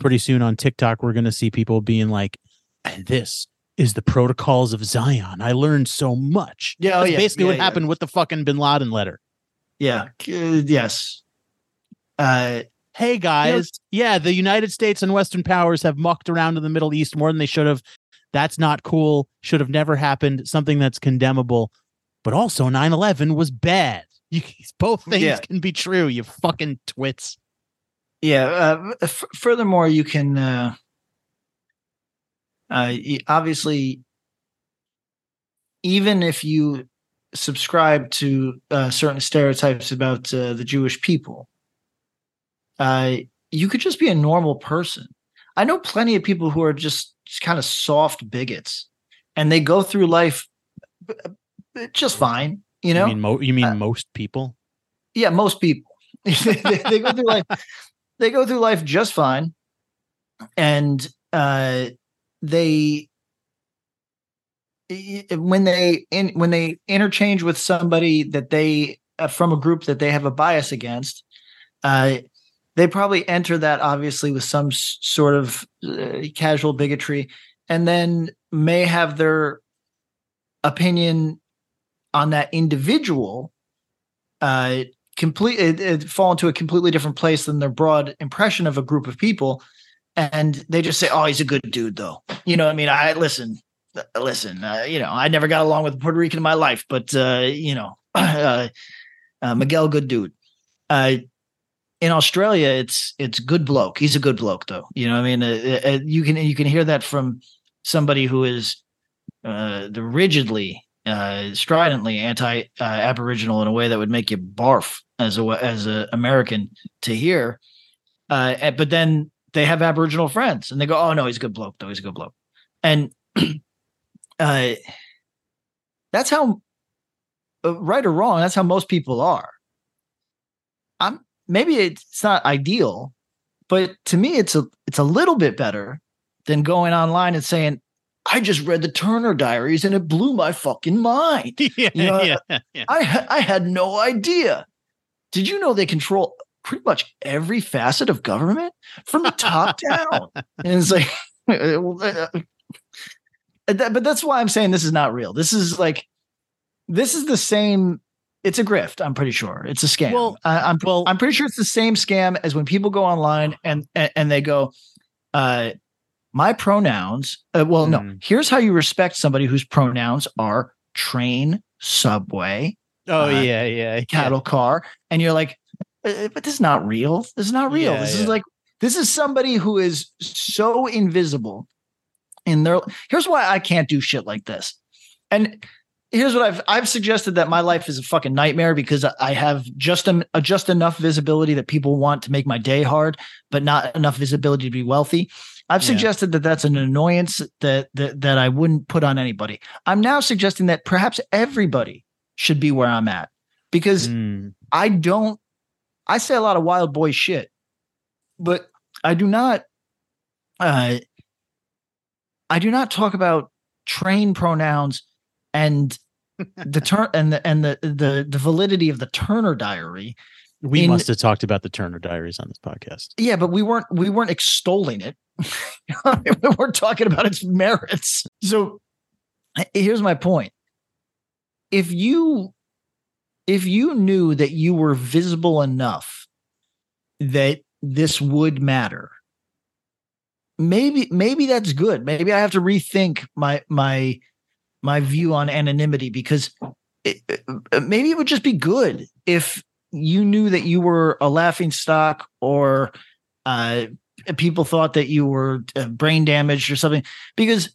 pretty soon on TikTok we're going to see people being like and this is the protocols of Zion. I learned so much. Yeah, oh, That's yeah, basically yeah, what yeah. happened with the fucking bin Laden letter. Yeah. Uh, yes. Uh, Hey guys, yeah, the United States and Western powers have mucked around in the Middle East more than they should have. That's not cool. Should have never happened. Something that's condemnable. But also 9/11 was bad. You both things Yeah. can be true, you fucking twits. yeah. Uh, f- furthermore, you can uh, uh, obviously, even if you subscribe to uh, certain stereotypes about uh, the Jewish people, uh, you could just be a normal person. I know plenty of people who are just, just kind of soft bigots, and they go through life b- just fine. You know, you mean mo- you mean uh, most people? yeah, most people they, they go through life. They go through life just fine, and uh, they when they in when they interchange with somebody that they uh, from a group that they have a bias against, uh, they probably enter that obviously with some s- sort of uh, casual bigotry, and then may have their opinion on that individual uh complete it, it fall into a completely different place than their broad impression of a group of people and they just say oh he's a good dude though. You know i mean? I listen uh, listen uh, you know i never got along with puerto rican in my life but uh you know uh, uh miguel good dude. Uh in australia it's it's good bloke. He's a good bloke though. You know i mean? You can you can hear that from somebody who is the rigidly stridently anti-Aboriginal in a way that would make you barf as a as a American to hear. Uh, but then they have Aboriginal friends, and they go, "Oh no, he's a good bloke. Though he's a good bloke." And uh, that's how, uh, right or wrong, that's how most people are. I'm maybe it's not ideal, but to me, it's a it's a little bit better than going online and saying, "I just read the Turner Diaries and it blew my fucking mind." yeah, You know, yeah, yeah. I I had no idea. Did you know they control pretty much every facet of government from the top down? And it's like, uh, but that's why I'm saying this is not real. This is like, this is the same. It's a grift. I'm pretty sure it's a scam. Well- I, I'm well- I'm pretty sure it's the same scam as when people go online and and, and they go, uh, my pronouns. Uh, well, no. Mm. Here's how you respect somebody whose pronouns are train, subway, Oh uh, yeah, yeah, yeah. cattle car and you're like "Uh, but this is not real this is not real Yeah, this yeah. is like this is somebody who is so invisible in their here's why i can't do shit like this and here's what i've i've suggested that my life is a fucking nightmare because i have just an, uh, just enough visibility that people want to make my day hard but not enough visibility to be wealthy i've Yeah. suggested that that's an annoyance that, that that i wouldn't put on anybody i'm now suggesting that perhaps everybody should be where i'm at because Mm. I don't I say a lot of wild boy shit, but I do not uh I do not talk about train pronouns and the turn and the and the, the the validity of the Turner diary. We In- must have talked about the Turner Diaries on this podcast. Yeah, but we weren't we weren't extolling it. we weren't talking about its merits. So here's my point. If you if you knew that you were visible enough that this would matter, maybe maybe that's good. Maybe I have to rethink my my my view on anonymity because it, uh, maybe it would just be good if you knew that you were a laughing stock or uh, people thought that you were uh, brain damaged or something because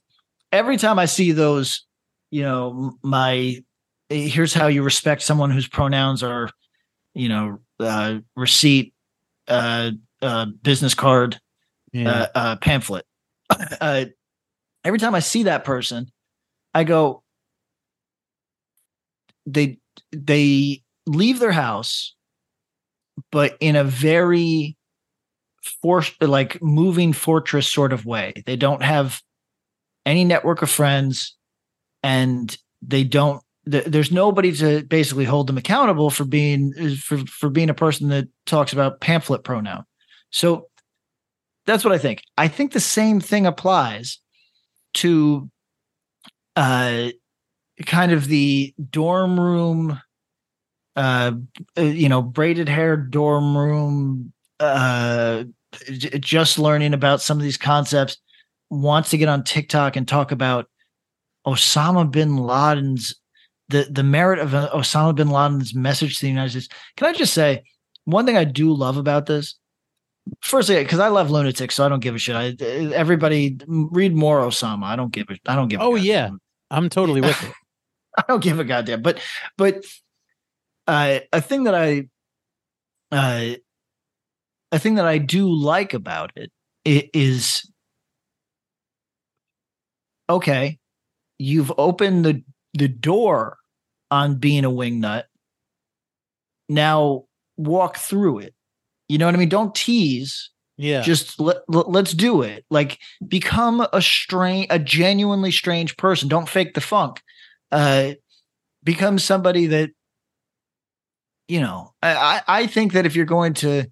every time i see those you know my here's how you respect someone whose pronouns are you know uh, receipt uh, uh, business card Yeah. uh, uh, pamphlet. uh, every time I see that person, I go, they they leave their house, but in a very force like moving fortress sort of way. They don't have any network of friends, and they don't. Th- There's nobody to basically hold them accountable for being for for being a person that talks about pamphlet pronoun. So that's what I think. I think the same thing applies to uh kind of the dorm room uh uh, you know braided hair dorm room uh j- just learning about some of these concepts wants to get on TikTok and talk about Osama bin Laden's the the merit of uh, Osama bin Laden's message to the United States. Can I just say one thing I do love about this? Firstly, because I love lunatics, so I don't give a shit. I, everybody read more Osama. I don't give a. I don't give. A Oh, yeah. I'm totally with it. I don't give a goddamn. But but uh, a thing that I uh, a thing that I do like about it is okay. You've opened the the door on being a wingnut. Now walk through it. You know what I mean? Don't tease Yeah. just let, let, let's do it like become a strange a genuinely strange person don't fake the funk uh become somebody that you know I, I think that if you're going to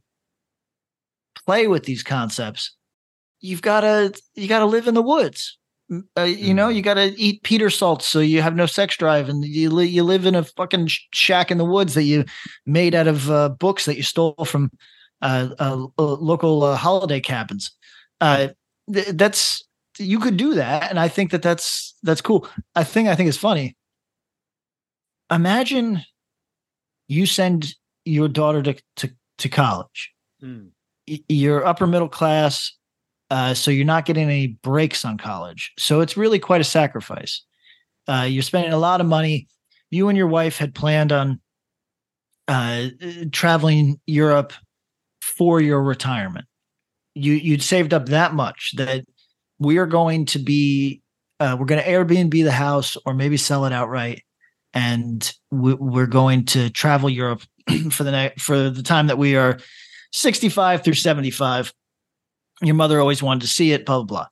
play with these concepts you've got to you got to live in the woods uh, you know you got to eat peter salts so you have no sex drive and you, li- you live in a fucking sh- shack in the woods that you made out of uh, books that you stole from uh, local uh, holiday cabins. Uh, th- that's you could do that, and I think that that's that's cool. A thing I think is funny. Imagine you send your daughter to to, to college. Mm. Y- You're upper middle class, uh, so you're not getting any breaks on college. So it's really quite a sacrifice. Uh, you're spending a lot of money. You and your wife had planned on uh, traveling Europe for your retirement. you you'd saved up that much that we are going to be uh, we're going to Airbnb the house or maybe sell it outright, and we, we're going to travel Europe for the next for the time that we are 65 through 75. Your mother always wanted to see it, blah blah blah,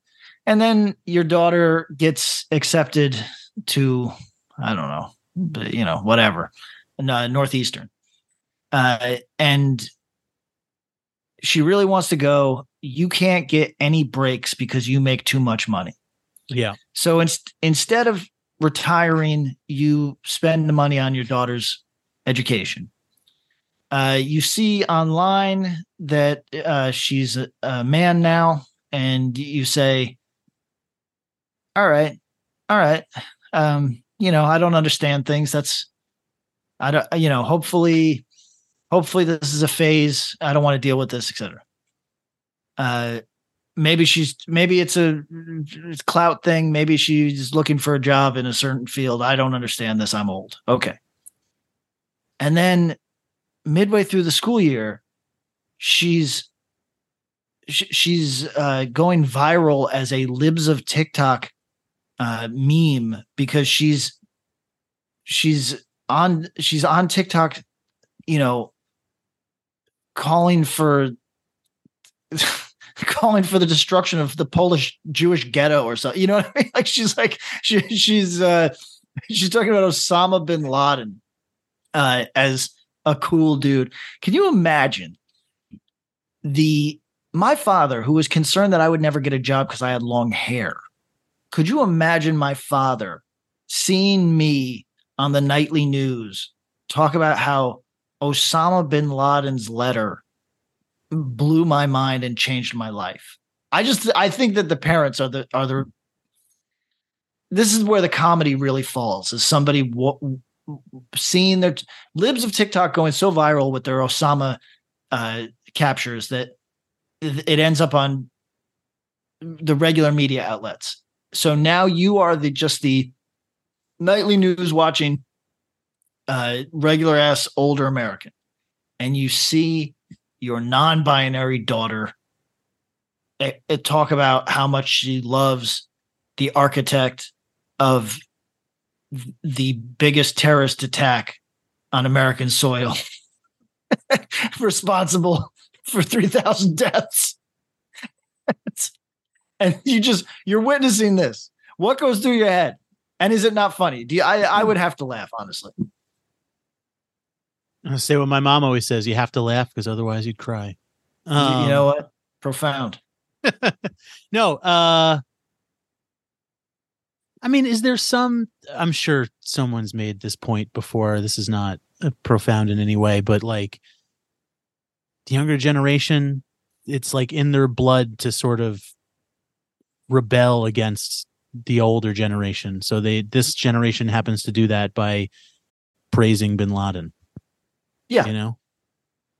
and then your daughter gets accepted to I don't know, but, you know, whatever, uh, northeastern, uh, and she really wants to go. You can't get any breaks because you make too much money. Yeah. So in, instead of retiring, you spend the money on your daughter's education. Uh, you see online that uh, she's a, a man now, and you say, "All right, all right, um, you know, I don't understand things. That's, I don't, you know, hopefully, hopefully this is a phase. I don't want to deal with this, etc." Uh, maybe she's maybe it's a clout thing maybe she's looking for a job in a certain field i don't understand this i'm old okay and then midway through the school year she's she's uh, going viral as a libs of tiktok uh, meme because she's she's on she's on tiktok you know calling for calling for the destruction of the Polish Jewish ghetto or something. You know what I mean? Like she's like she she's uh she's talking about Osama bin Laden uh as a cool dude. Can you imagine the my father who was concerned that I would never get a job because I had long hair. Could you imagine my father seeing me on the nightly news talk about how Osama bin Laden's letter blew my mind and changed my life. I just I think that the parents are the are the this is where the comedy really falls. Is somebody w- seeing their libs of TikTok going so viral with their Osama uh, captures that it ends up on the regular media outlets. So now you are the just the nightly news watching uh, regular ass older American, and you see your non-binary daughter it, it talk about how much she loves the architect of the biggest terrorist attack on American soil, responsible for 3,000 deaths. and you just, you're witnessing this. What goes through your head? And is it not funny? Do you, I, I would have to laugh, honestly. I say what my mom always says: you have to laugh because otherwise you'd cry. Um, you know what? Profound. no, uh I mean, is there some I'm sure someone's made this point before. This is not uh, profound in any way, but like the younger generation, it's like in their blood to sort of rebel against the older generation. So they this generation happens to do that by praising bin Laden. Yeah. You know?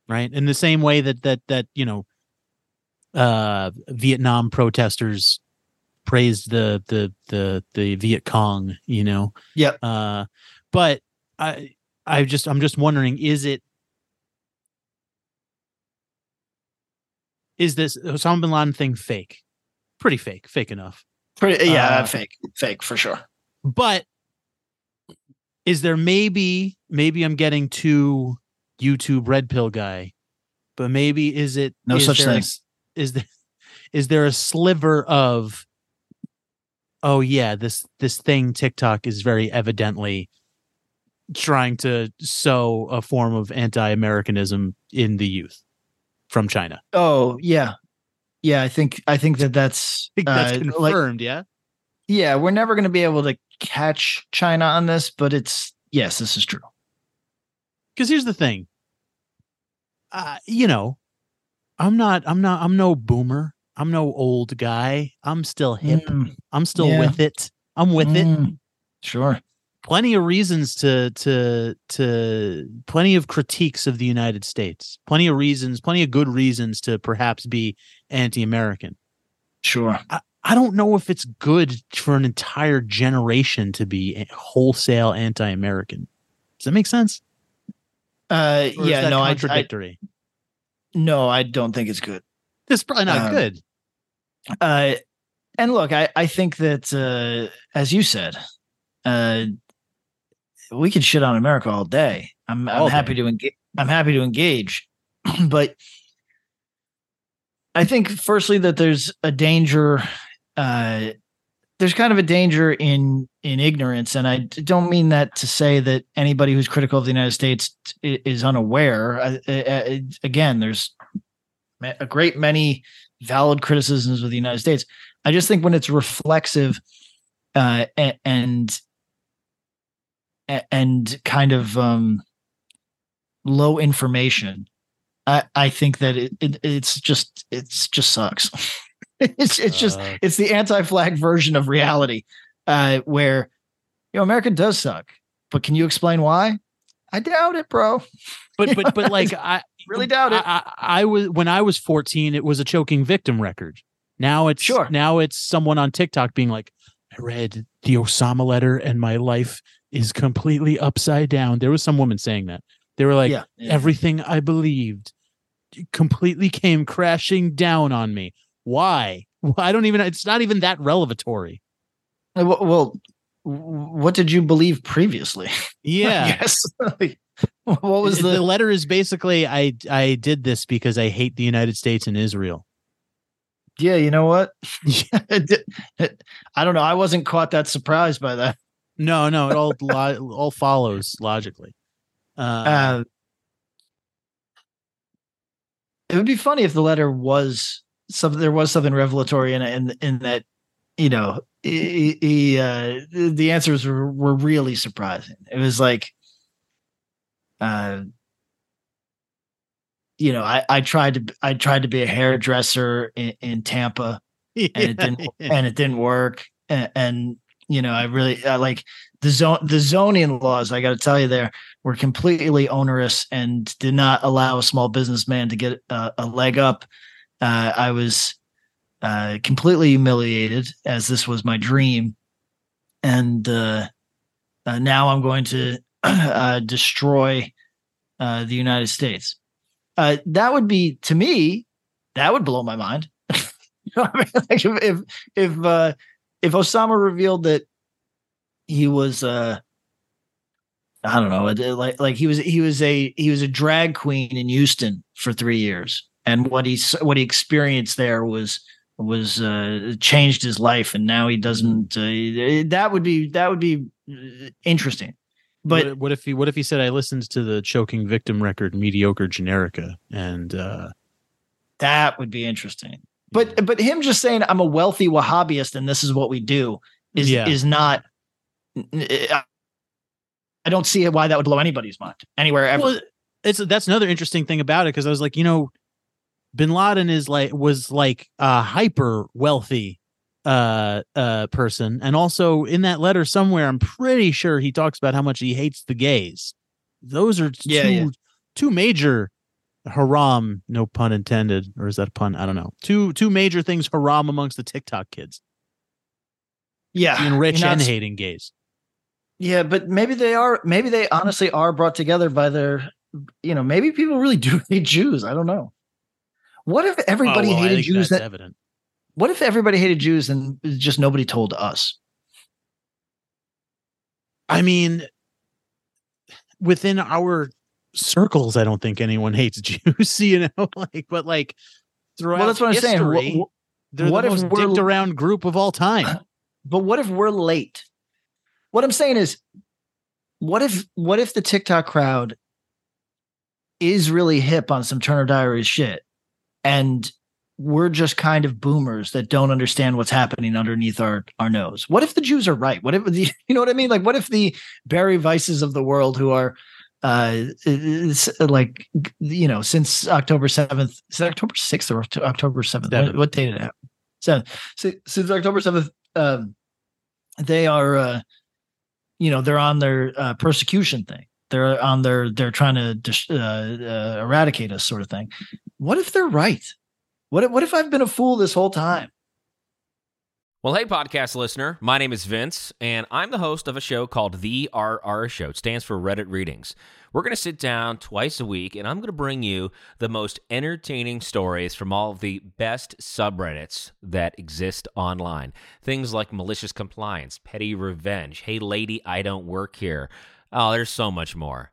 Right? In the same way that that that, you know, uh Vietnam protesters praised the the the the Viet Cong, you know. Yep. Uh but I I just I'm just wondering is it is this Osama bin Laden thing fake? Pretty fake, fake enough. Pretty yeah, uh, fake, fake for sure. But is there maybe maybe I'm getting too YouTube red pill guy, but maybe is it no is such thing? A, is there is there a sliver of oh yeah this this thing TikTok is very evidently trying to sow a form of anti-Americanism in the youth from China. Oh yeah, yeah. I think I think that that's I think that's uh, confirmed. Like, yeah. Yeah, we're never going to be able to catch China on this, but it's yes, this is true. Because here's the thing, uh, you know, I'm not, I'm not, I'm no boomer. I'm no old guy. I'm still hip. Mm, I'm still yeah. with it. I'm with it. mm, Sure. Plenty of reasons to to to plenty of critiques of the United States. Plenty of reasons, plenty of good reasons to perhaps be anti-American. Sure. I don't know if it's good for an entire generation to be a- wholesale anti-American. Does that make sense? Uh, yeah. No, I, I contradictory. no, I don't think it's good. It's probably not Um, good. Uh, and look, I, I think that uh, as you said, uh, we could shit on America all day. I'm All I'm happy day. to engage. I'm happy to engage, but I think firstly that there's a danger. Uh, there's kind of a danger in in ignorance, and I don't mean that to say that anybody who's critical of the United States is unaware. Uh, uh, uh, again, there's a great many valid criticisms of the United States. I just think when it's reflexive uh, and and kind of um, low information, I, I think that it, it it's just it's just sucks. it's it's just Uh, it's the anti-flag version of reality, uh, where you know America does suck. But can you explain why? I doubt it, bro. but but but like I Really doubt it. I, I, I was when I was 14, it was a choking victim record. Now it's Sure. now it's someone on TikTok being like, I read the Osama letter and my life is completely upside down. There was some woman saying that. They were like, yeah, yeah. everything I believed completely came crashing down on me. Why? I don't even. It's not even that revelatory. Well, well, what did you believe previously? Yeah. yes. What was the, the? letter is basically I I did this because I hate the United States and Israel. Yeah, you know what? I don't know. I wasn't caught that surprised by that. No, no, it all lo- all follows logically. Uh, Uh, it would be funny if the letter was some. There was something revelatory in in in that, you know, he, he, uh, the answers were, were really surprising. It was like, uh, you know, I I tried to I tried to be a hairdresser in, in Tampa. and it didn't and it didn't work. And, and you know i really I like the zone the zoning laws i got to tell you there were completely onerous and did not allow a small businessman to get a, a leg up. Uh, i was uh, completely humiliated as this was my dream. And uh, uh, now i'm going to uh, destroy uh, the united states. Uh, that would be to me that would blow my mind. You know I mean? Like if if if, uh, if Osama revealed that he was uh I don't know like like he was he was a he was a drag queen in Houston for three years. And what he what he experienced there was was uh changed his life. And now he doesn't uh, that would be that would be uh, interesting but what, what if he what if he said I listened to the choking victim record mediocre generica and uh that would be interesting but but him just saying I'm a wealthy Wahhabist and this is what we do is Yeah. is not. I I don't see why that would blow anybody's mind anywhere ever. Well, it's that's another interesting thing about it because I was like, you know, Bin Laden is like was like a hyper wealthy uh uh person, and also in that letter somewhere, I'm pretty sure he talks about how much he hates the gays. Those are Yeah, two yeah. two major haram, no pun intended, or is that a pun? I don't know. Two two major things haram amongst the TikTok kids: yeah, being rich you're not and hating gays. Yeah, but maybe they are. Maybe they honestly are brought together by their. You know, maybe people really do hate Jews. I don't know. What if everybody Oh, well, hated Jews? that's That evident. What if everybody hated Jews and just nobody told us? I mean, within our circles, I don't think anyone hates Jews, you know, like, but like throughout Well, that's what I'm saying. Wha- history, they're what the if most we're- dicked around group of all time. But what if we're late? What I'm saying is, what if what if the TikTok crowd is really hip on some Turner Diaries shit, and we're just kind of boomers that don't understand what's happening underneath our our nose? What if the Jews are right? What if the you know what I mean? Like, what if the Bari Weisses of the world who are uh like you know since October 7th is it October 6th or October 7th what, what date did it happen? Seventh. Si- since October 7th um they are uh you know they're on their uh, persecution thing they're on their they're trying to uh, uh, eradicate us sort of thing what if they're right what if, what if i've been a fool this whole time Well, hey, podcast listener. My name is Vince, and I'm the host of a show called The RR Show. It stands for Reddit Readings. We're going to sit down twice a week, and I'm going to bring you the most entertaining stories from all of the best subreddits that exist online. Things like malicious compliance, petty revenge, hey, lady, I don't work here. Oh, there's so much more.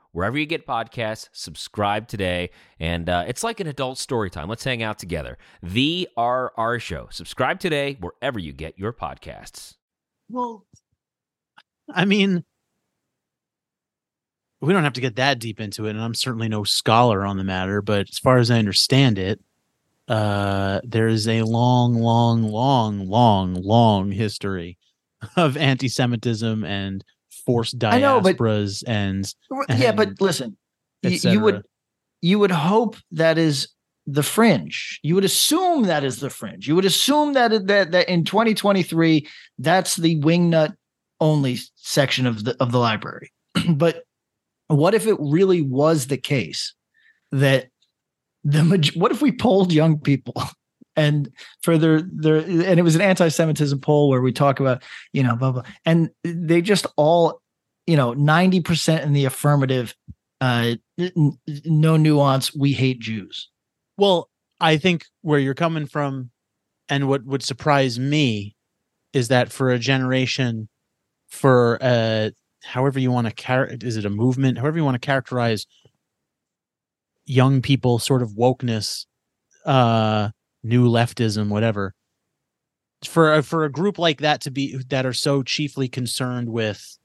wherever you get podcasts, subscribe today, and uh, it's like an adult story time. Let's hang out together. The RR Show. Subscribe today wherever you get your podcasts. Well, I mean, we don't have to get that deep into it, and I'm certainly no scholar on the matter, but as far as I understand it, uh, there is a long, long, long, long, long history of anti-Semitism and forced diasporas know, but- and yeah, but listen, you would you would hope that is the fringe. You would assume that is the fringe. You would assume that that that in 2023 that's the wingnut only section of the of the library. but what if it really was the case that the what if we polled young people and for their their and it was an anti-Semitism poll where we talk about you know blah blah and they just all you know 90% in the affirmative uh n- no nuance we hate Jews. Well, I think where you're coming from and what would surprise me is that for a generation, for uh however you want to char is it a movement, however you want to characterize young people sort of wokeness, uh new leftism, whatever. For a, for a group like that to be that are so chiefly concerned with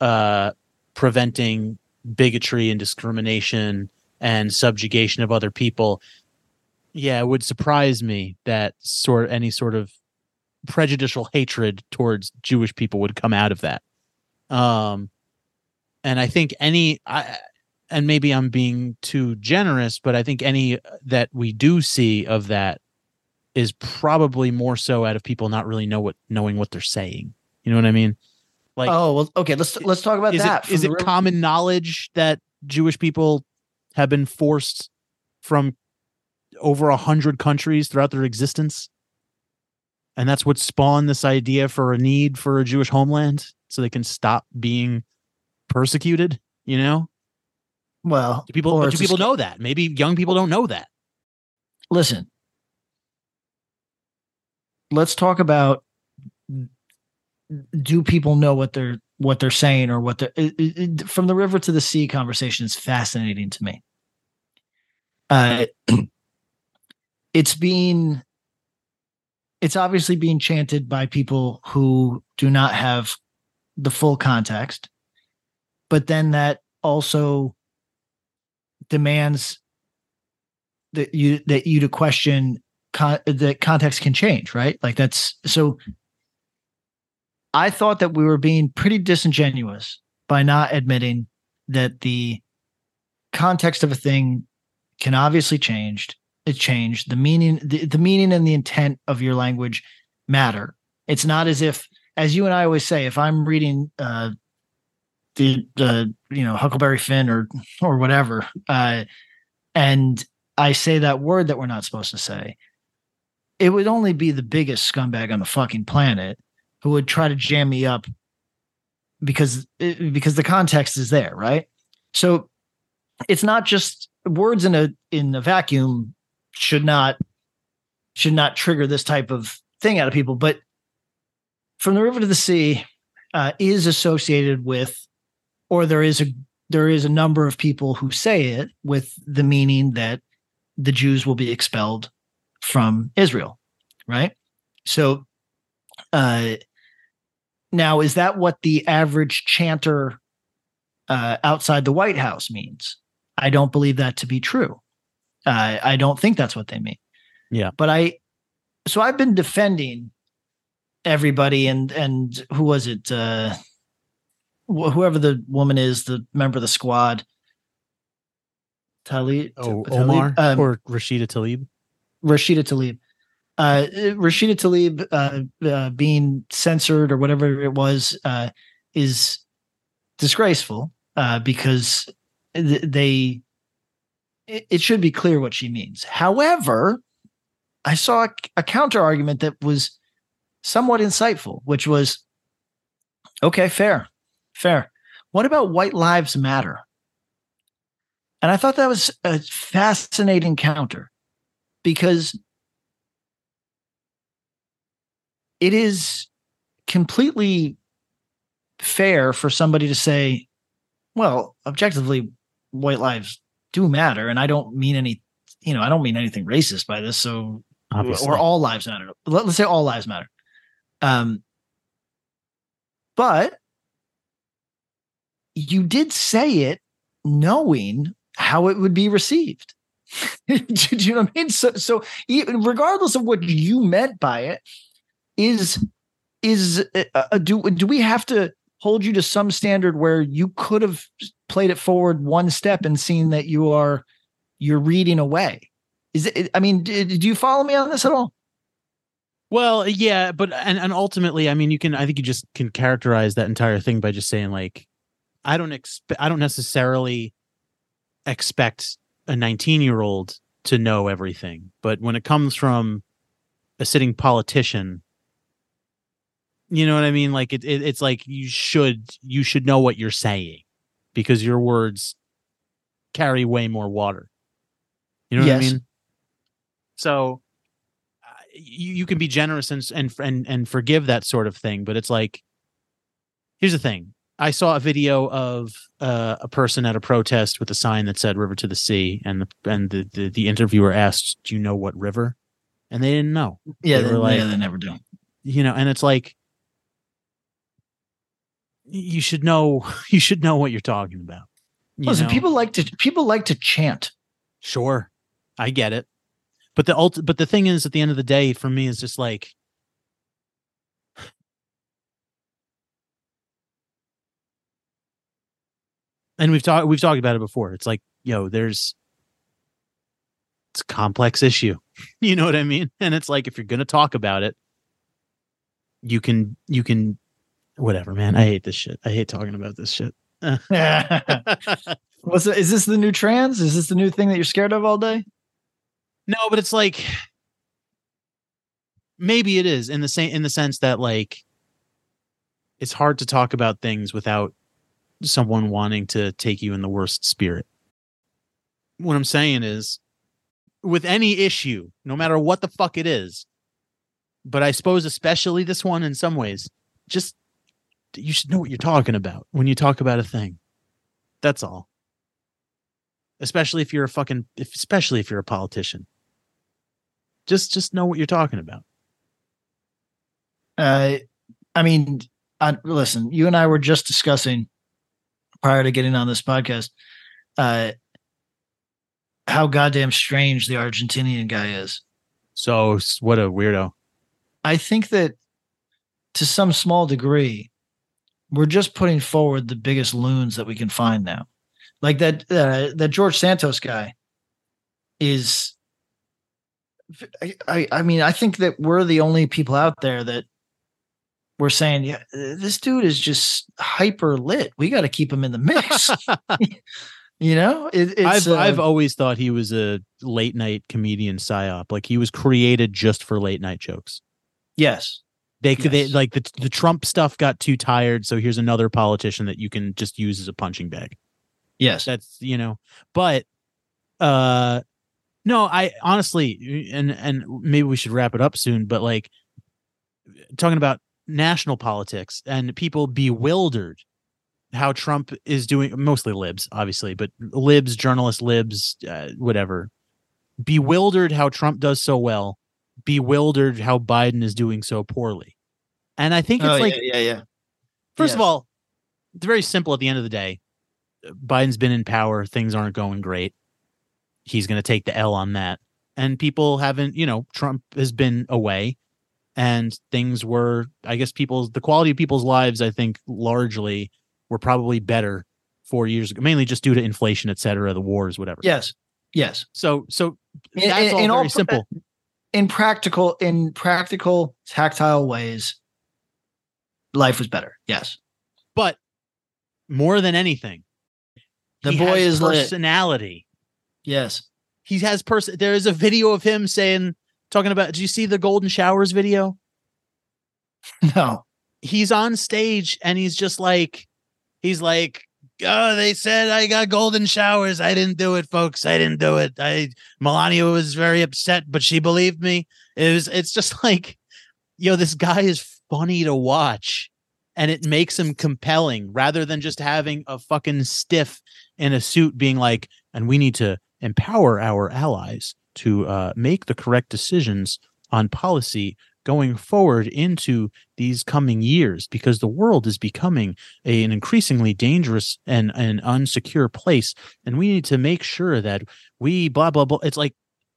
uh preventing bigotry and discrimination and subjugation of other people yeah, it would surprise me that sort any sort of prejudicial hatred towards Jewish people would come out of that. Um, and I think any, I, and maybe I'm being too generous, but I think any that we do see of that is probably more so out of people not really know what knowing what they're saying. You know what I mean? Like, oh well okay let's let's talk about is that it is it the- common knowledge that Jewish people have been forced from over a hundred countries throughout their existence? And that's what spawned this idea for a need for a Jewish homeland so they can stop being persecuted, you know? well Do people or but it's do people know that? Maybe young people don't know that. listen let's talk about do people know what they're what they're saying or what they're it, it- from the river to the sea conversation is fascinating to me. Uh it's being it's obviously being chanted by people who do not have the full context but then that also demands that you that you to question con- that context can change right like that's so i thought that we were being pretty disingenuous by not admitting that the context of a thing can obviously change. it changed the meaning the, the meaning and the intent of your language matter it's not as if as you and i always say if i'm reading uh the the you know huckleberry finn or or whatever uh and i say that word that we're not supposed to say it would only be the biggest scumbag on the fucking planet who would try to jam me up because because the context is there right? So it's not just words in a in a vacuum should not should not trigger this type of thing out of people but from the river to the sea uh, is associated with or there is a there is a number of people who say it with the meaning that the Jews will be expelled from Israel, right? So, uh, now is that what the average chanter uh, outside the White House means? I don't believe that to be true. Uh, I don't think that's what they mean. Yeah. but I, so I've been defending everybody and and who was it? Uh, wh- whoever the woman is, the member of the squad. Talib, Oh, Talib? Omar Um, or Rashida Tlaib. Rashida Tlaib. Uh, Rashida Tlaib uh, uh, being censored or whatever it was uh, is disgraceful uh, because th- they. It, it should be clear what she means. However, I saw a, a counter argument that was somewhat insightful, which was, okay, fair, fair. What about white lives matter? And I thought that was a fascinating counter because it is completely fair for somebody to say, well, objectively, white lives do matter. And I don't mean any, you know, I don't mean anything racist by this. So, Obviously. or all lives matter. Let, us say all lives matter. Um, but you did say it knowing how it would be received. do you know what I mean? So, so even regardless of what you meant by it, is is uh, uh, do do we have to hold you to some standard where you could have played it forward one step and seen that you are you're reading away? Is it? I mean, do, do you follow me on this at all? Well, yeah, but and and ultimately, I mean, you can. I think you just can characterize that entire thing by just saying like, I don't expect. I don't necessarily expect a 19 year old to know everything, but when it comes from a sitting politician, you know what I mean. Like it, it it's like you should you should know what you're saying because your words carry way more water. You know what I Yes. mean? So uh, you, you can be generous and, and and and forgive that sort of thing, but it's like here's the thing. I saw a video of uh, a person at a protest with a sign that said "River to the Sea," and the and the, the the interviewer asked, "Do you know what river?" And they didn't know. Yeah, They they, like- yeah, they never do. You know, and it's like you should know you should know what you're talking about. you Listen, know? people like to people like to chant. Sure, I get it, but the ult- but the thing is, at the end of the day, for me, is just like and we've talked we've talked about it before. It's like, yo, there's it's a complex issue. you know what I mean? And it's like if you're gonna talk about it, you can you can whatever, man. I hate this shit. I hate talking about this shit. What's the, is this the new trans? Is this the new thing that you're scared of all day? No, but it's like maybe it is in the same in the sense that like it's hard to talk about things without someone wanting to take you in the worst spirit. What I'm saying is with any issue, no matter what the fuck it is, but I suppose especially this one in some ways, just you should know what you're talking about when you talk about a thing. That's all. Especially if you're a fucking if, especially if you're a politician just just know what you're talking about. Uh, I mean, I, listen, you and I were just discussing prior to getting on this podcast uh, how goddamn strange the Argentinian guy is. So what a weirdo. I think that to some small degree, we're just putting forward the biggest loons that we can find now. Like that uh, that George Santos guy is I, I I mean, I think that we're the only people out there that we're saying, yeah, this dude is just hyper lit. We got to keep him in the mix. you know, it, it's I've uh, I've always thought he was a late night comedian psyop. Like he was created just for late night jokes. yes, They could they like the the Trump stuff got too tired, so here's another politician that you can just use as a punching bag. yes, That's you know, but uh no, I honestly and and maybe we should wrap it up soon, but like talking about national politics and people bewildered how Trump is doing mostly libs, obviously, but libs, journalists, libs, uh, whatever. Bewildered how Trump does so well, bewildered how Biden is doing so poorly. And I think it's Oh, like yeah, yeah, yeah. First of all, it's very simple at the end of the day. Biden's been in power, things aren't going great. He's going to take the L on that. And people haven't, you know, Trump has been away. And things were i guess people's the quality of people's lives i think largely were probably better four years ago mainly just due to inflation et cetera the wars whatever Yes. Yes. so so In- that's in- all in very all- simple In practical, in practical, tactile ways, life was better. Yes. but more than anything The he boy is lit. personality Yes. he has person there is a video of him saying talking about did you see the golden showers video? No. he's on stage and he's just like he's like oh they said i got golden showers. I didn't do it folks. I didn't do it. I melania was very upset but she believed me. It was it's just like yo this guy is funny to watch and it makes him compelling rather than just having a fucking stiff in a suit being like and we need to empower our allies to uh, make the correct decisions on policy going forward into these coming years because the world is becoming a, an increasingly dangerous and an unsecure place and we need to make sure that we blah blah blah it's like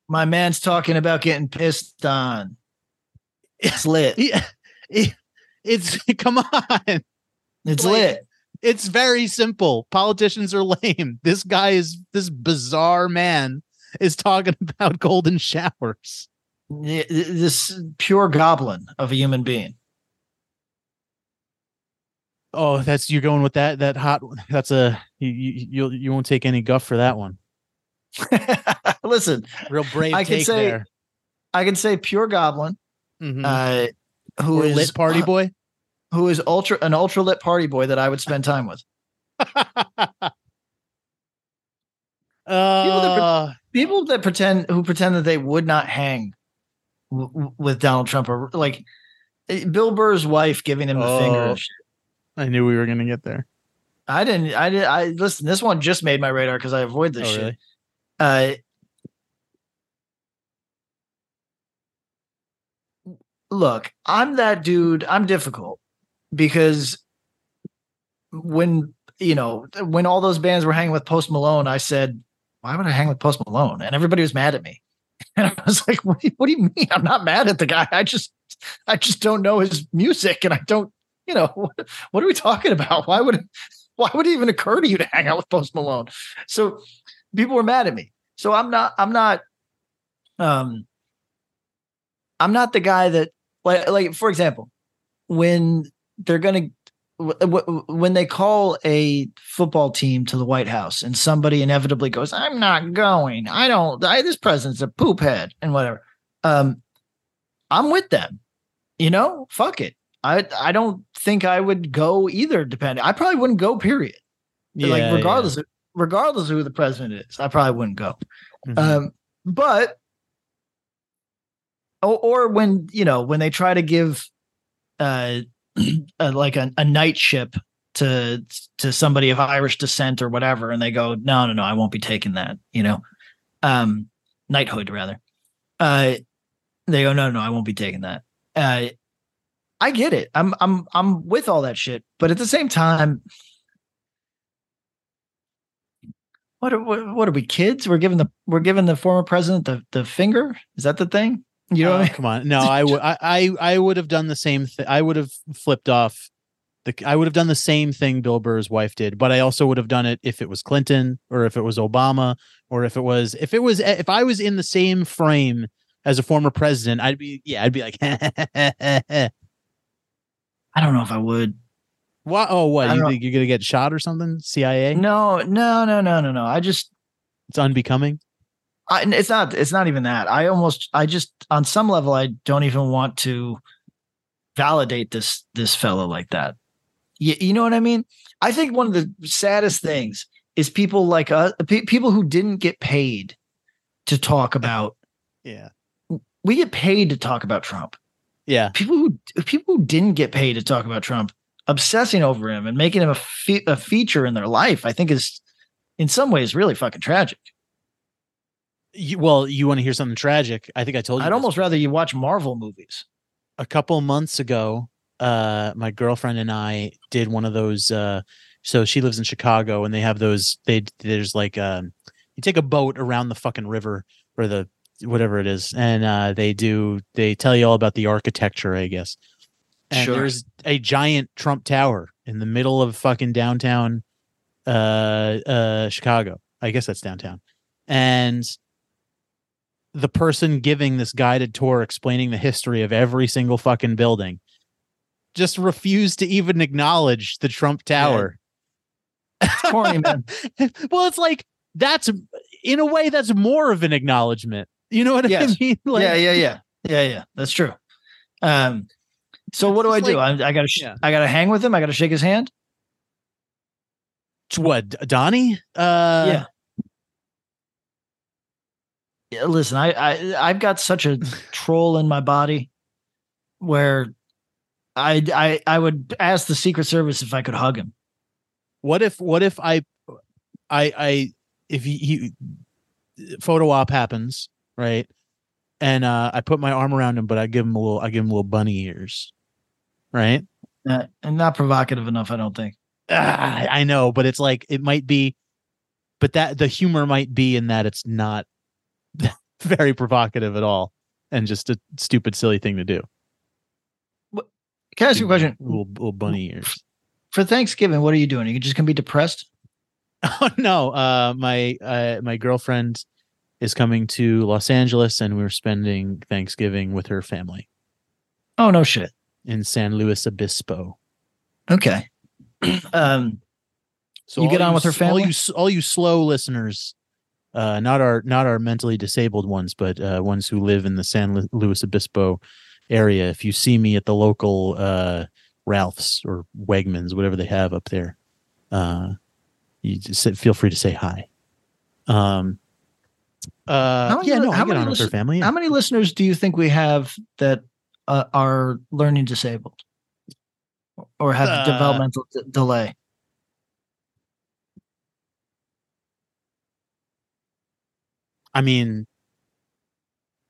My man's talking about getting pissed on. It's lit. yeah, it- it's come on It's like- lit. it's very simple politicians are lame this guy is this bizarre man is talking about golden showers Th- th- This pure goblin of a human being. oh that's you're going with that that hot that's a you you you won't take any guff for that one Listen, real brave I can say there I can say pure goblin, Mhm. uh, who is lit party boy who is ultra an ultra lit party boy that I would spend time with. uh, People that pretend who pretend that they would not hang w- with Donald Trump are like eh, Bill Burr's wife giving him the finger. Oh. shit. I knew we were gonna get there. I didn't. I did. I listen. This one just made my radar because I avoid this Oh, shit. really? Uh, look, I'm that dude. I'm difficult because when you know when all those bands were hanging with Post Malone, I said, "Why would I hang with Post Malone?" And everybody was mad at me. And I was like, "What do you, what do you mean? I'm not mad at the guy. I just, I just don't know his music, and I don't, you know, what, what are we talking about? Why would, why would it even occur to you to hang out with Post Malone?" So people were mad at me. So I'm not, I'm not, um, I'm not the guy that like, like for example, when they're w- w- when they call a football team to the White House and somebody inevitably goes, "I'm not going. I don't. I, this president's a poop head and whatever." Um, I'm with them. You know, fuck it. I I don't think I would go either. Depending, I probably wouldn't go. Period. Yeah, like Yeah, regardless, of, regardless of who the president is, I probably wouldn't go. yeah. Mhm. Um, but or, or when you know when they try to give uh, uh like a, a night ship to to somebody of Irish descent or whatever, and they go, no, no, no, I won't be taking that. You know, um, knighthood rather. Uh, they go, no, no, I won't be taking that. Uh, I get it. I'm I'm I'm with all that shit, but at the same time, what are what, what are we kids? We're giving the we're giving the former president the the finger. Is that the thing? You know Oh, what I oh, mean? come on. No, I would I, I I would have done the same thing. I would have flipped off the I would have done the same thing Bill Burr's wife did, but I also would have done it if it was Clinton or if it was Obama or if it was if it was if I was in the same frame as a former president, I'd be yeah, I'd be like I don't know if I would. what oh what you don't- think you're gonna get shot or something? CIA? No, no, no, no, no, no. I just It's unbecoming. I, it's not it's not even that. I almost I just on some level I don't even want to validate this this fellow like that. You, you know what I mean? I think one of the saddest things is people like us, pe- people who didn't get paid to talk about. Yeah. We get paid to talk about Trump. Yeah. People who people who didn't get paid to talk about Trump, obsessing over him and making him a fe- a feature in their life, I think is in some ways really fucking tragic. You, well, you want to hear something tragic? I think I told you. I'd almost rather you watch Marvel movies. a couple months ago, uh, my girlfriend and I did one of those. Uh, so she lives in Chicago, and they have those. They there's like um, you take a boat around the fucking river or the whatever it is, and uh, they do they tell you all about the architecture, I guess. And Sure. there's a giant Trump Tower in the middle of fucking downtown uh uh Chicago. I guess that's downtown. And the person giving this guided tour explaining the history of every single fucking building just refused to even acknowledge the Trump Tower. It's corny, man. well, it's like that's in a way that's more of an acknowledgement. You know what Yes. I mean? Like, yeah, yeah, yeah, yeah, yeah. That's true. Um, so what do I do? like- I, I gotta, sh- Yeah. I gotta hang with him. I gotta shake his hand. What, Donnie? Uh, yeah. Yeah, listen, I, I, I've got such a troll in my body, where I, I, I would ask the Secret Service if I could hug him. What if? What if I, I, I, if he, he photo op happens, right? And uh, I put my arm around him, but I give him a little, I give him little bunny ears, right? Uh, and not provocative enough, I don't think. Ah, I know, but it's like it might be, but that the humor might be in that it's not very provocative at all, and just a stupid, silly thing to do. Can I ask you a question? Little, little bunny ears. For Thanksgiving, what are you doing? Are you just gonna be depressed? Oh no, uh, my uh, my girlfriend is coming to Los Angeles, and we're spending Thanksgiving with her family Oh no, shit. in San Luis Obispo. Okay. um, So You get on with her s- all family? you all you slow listeners, uh, not our not our mentally disabled ones, but uh, ones who live in the San Luis Obispo area. If you see me at the local uh, Ralph's or Wegmans, whatever they have up there, uh, you just feel free to say hi. Um, uh, How many- yeah, no, how many on with her listen- family. How many listeners do you think we have that uh, are learning disabled or have developmental d- delay? I mean,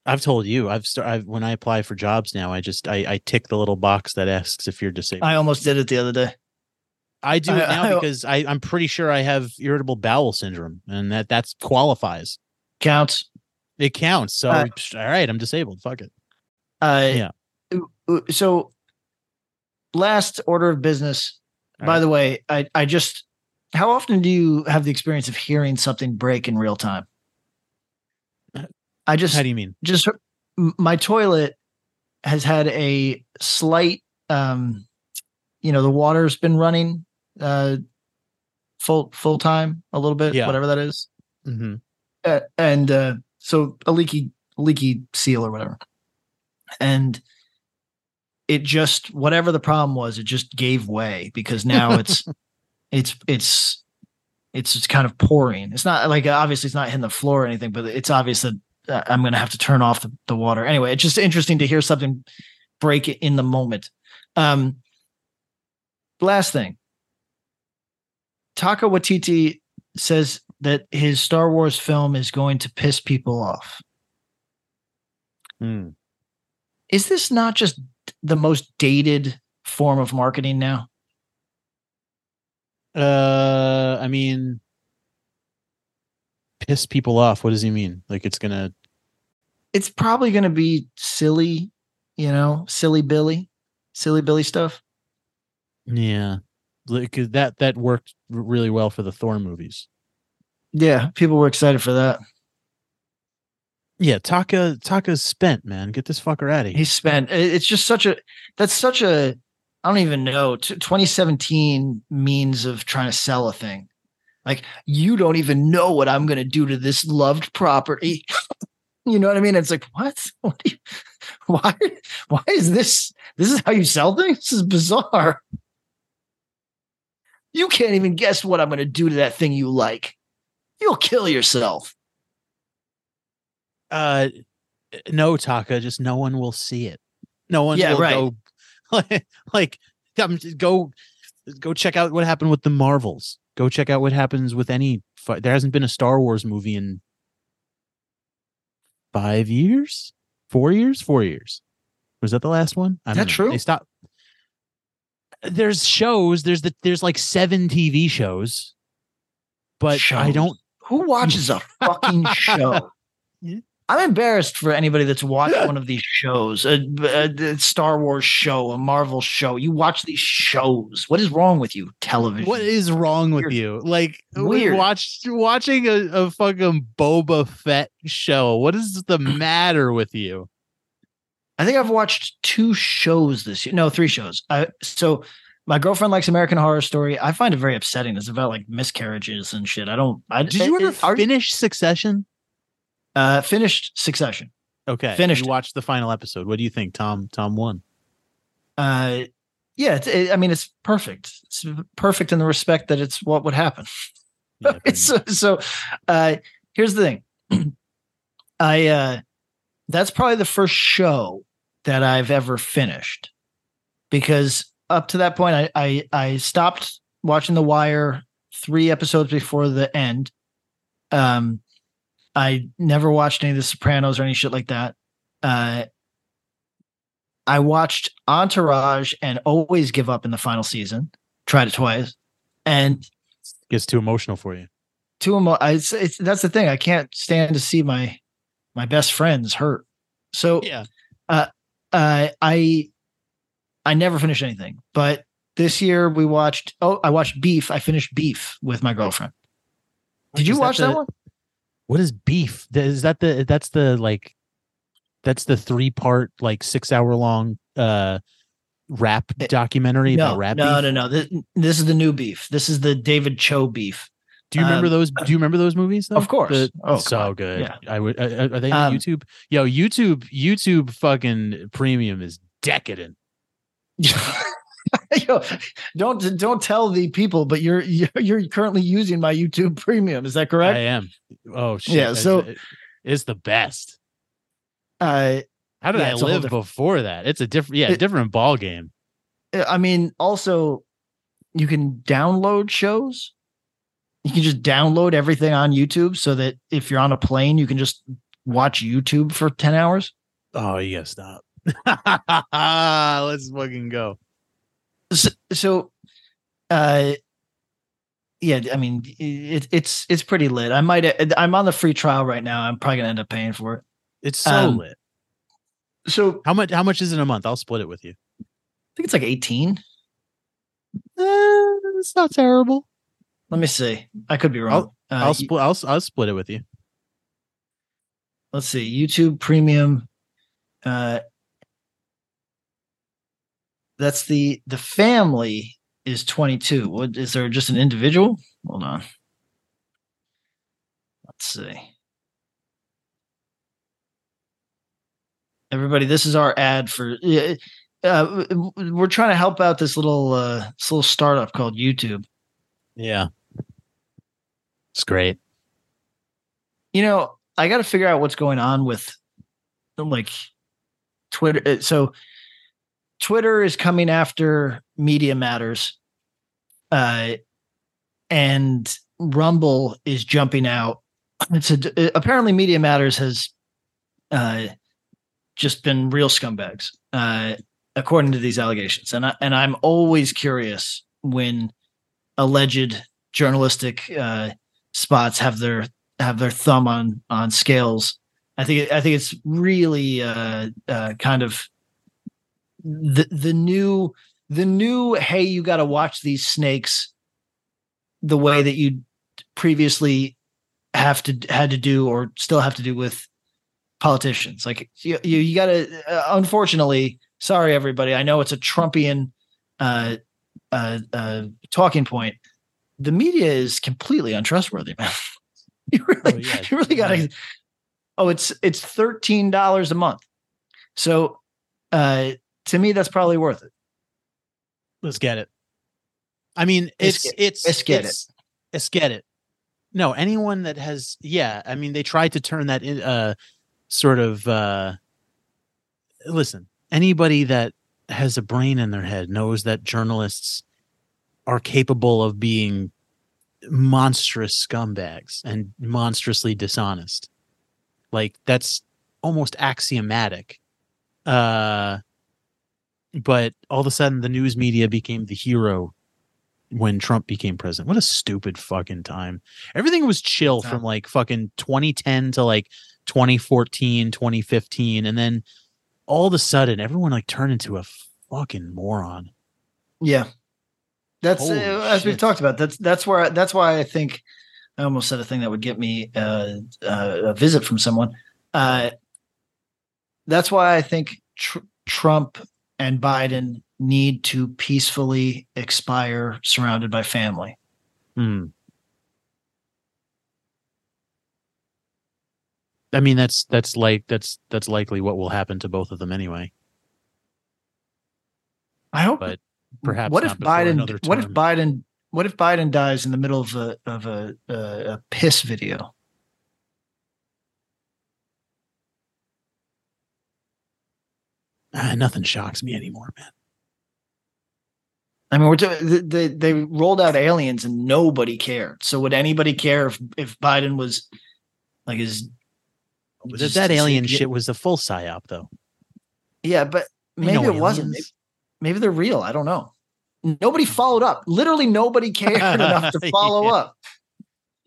I've told you, I've, st- I've when I apply for jobs now, I just I, I tick the little box that asks if you're disabled. I almost did it the other day. I do it now I- because I, I'm pretty sure I have irritable bowel syndrome, and that that's qualifies. Counts. It counts. So Uh, all right, I'm disabled. Fuck it. Uh, Yeah. So, last order of business. All by right. the way, I I just how often do you have the experience of hearing something break in real time? I just How do you mean? just my toilet has had a slight um you know the water's been running uh full full time a little bit Yeah. whatever that is Mm-hmm. uh, and uh so a leaky leaky seal or whatever and it just whatever the problem was it just gave way because now it's it's it's it's just kind of pouring it's not like obviously it's not hitting the floor or anything but it's obvious that i'm going to have to turn off the, the water. Anyway it's just interesting to hear something break in the moment. Um last thing. Taika Waititi says that his star wars film is going to piss people off. Hmm. is this not just the most dated form of marketing now? Uh, I mean, piss people off. What does he mean? Like it's gonna? it's probably to be silly you know silly billy silly billy stuff Yeah, like that that worked really well for the Thor movies. yeah people were excited for that Yeah, Taika Taika's spent, man. Get this fucker out of here. he spent it's just such a that's such a i don't even know t- 2017 means of trying to sell a thing like you don't even know what i'm going to do to this loved property you know what i mean it's like what, what you, why why is this this is how you sell things this is bizarre you can't even guess what i'm going to do to that thing you like you'll kill yourself Uh, no, Taika. Just no one will see it. No one Yeah, will right. go. like, come go, go check out what happened with the Marvels. Go check out what happens with any. There hasn't been a Star Wars movie in five years, four years, four years. Was that the last one? I Is don't that know. true? They stopped. There's shows. There's the there's like seven TV shows, but I don't. who watches a fucking show I'm embarrassed for anybody that's watched one of these shows, a, a, Star Wars show, a Marvel show. You watch these shows. What is wrong with you, television? What is wrong with Weird. you? Like we Weird. watched watching a, a fucking Boba Fett show. What is the matter with you? I think I've watched two shows this year. No, three shows. I, so my girlfriend likes American Horror Story. I find it very upsetting. It's about like miscarriages and shit. I don't. I Did you ever it- are- finish Succession? Uh, finished Succession? Okay, Finished You watched the final episode. What do you think, Tom? Tom won. Uh, yeah. It's, it, I mean, it's perfect. It's perfect in the respect that it's what would happen. Yeah, it's so, so uh here's the thing i uh that's probably the first show that i've ever finished because up to that point i i, I stopped watching the wire three episodes before the end um i never watched any of the sopranos or any shit like that uh i watched entourage and always give up in the final season tried it twice and gets too emotional for you. too emo- it's, it's that's the thing. I can't stand to see my my best friends hurt. So Yeah. uh, I I never finish anything. But this year we watched. Oh, I watched Beef. I finished Beef with my girlfriend. Did you watch that the- one? What is beef? Is that the that's the like that's the three part like six hour long uh rap It- documentary No, about rap no, beef? no, no. This, this is the new Beef. This is the David Choe Beef. Do you remember Um, those? Do you remember those movies? Though? Of course. The- Oh, so good. Yeah. I would. Uh, are they on Um, YouTube? Yo, YouTube. YouTube fucking premium is decadent. Yo, don't don't tell the people, but you're you're, currently using my YouTube Premium. Is that correct? I am. Oh shit. Yeah, so- it- it's the best. Uh, How did Yeah, I it's live different- before that? It's a different. Yeah, It- different ball game. I mean, also, you can download shows. You can just download everything on YouTube so that if you're on a plane, you can just watch YouTube for 10 hours. Oh, you gotta stop. Let's fucking go. So, so uh, yeah, I mean, it, it's it's pretty lit. I might I'm on the free trial right now. I'm probably gonna end up paying for it. It's so Um, lit. So How much? How much is it a month? I'll split it with you. I think it's like 18. Uh, it's not terrible. Let me see. I could be wrong. Uh, I'll split. I'll I'll split it with you. let's see youtube premium uh that's the the family is 22 what is there just an individual? Hold on. Let's see. Everybody this is our ad for yeah, uh, w- we're trying to help out this little uh this little startup called youtube. Yeah, it's great. you know, I got to figure out what's going on with like Twitter. uh, So Twitter is coming after Media Matters, uh, and Rumble is jumping out. It's a, apparently Media Matters has uh, just been real scumbags, uh, according to these allegations. And I, and I'm always curious when alleged journalistic uh, spots have their have their thumb on on scales. I think I think it's really uh, uh, kind of the the new the new hey you got to watch these snakes the way that you previously have to had to do or still have to do with politicians. Like you you, you got to uh, unfortunately sorry everybody I know it's a Trumpian uh, uh, uh, talking point. The media is completely untrustworthy man. You really Oh, yeah, you really got to oh it's it's $13 a month. So uh to me that's probably worth it Let's get it. I mean, Let's it's get- it's let's get it. it's, Let's get it. No, anyone that has, yeah. I mean, they tried to turn that in, uh, sort of. uh Listen, anybody that has a brain in their head knows that journalists are capable of being monstrous scumbags and monstrously dishonest. Like that's almost axiomatic. Uh but all of a sudden the news media became the hero when Trump became president. What a stupid fucking time. Everything was chill from like fucking 2010 to like 2014, 2015 and then all of a sudden everyone like turned into a fucking moron. Yeah, that's uh, as we've talked about. That's that's where that's why I think I almost said a thing that would get me uh, uh, a visit from someone. Uh, that's why I think tr- Trump and Biden need to peacefully expire, surrounded by family. Hmm. I mean that's that's like that's that's likely what will happen to both of them anyway. I hope. But perhaps what if Biden? What if. Biden? What if Biden dies in the middle of a of a a, a piss video? Ah, nothing shocks me anymore, man. I mean, we're t- they- they rolled out aliens and nobody cared. So would anybody care if if Biden was like his? That, that alien shit was a full psyop, though. Yeah, but maybe no it wasn't. Maybe, maybe they're real. I don't know. Nobody followed up. Literally, nobody cared enough to follow Yeah. up.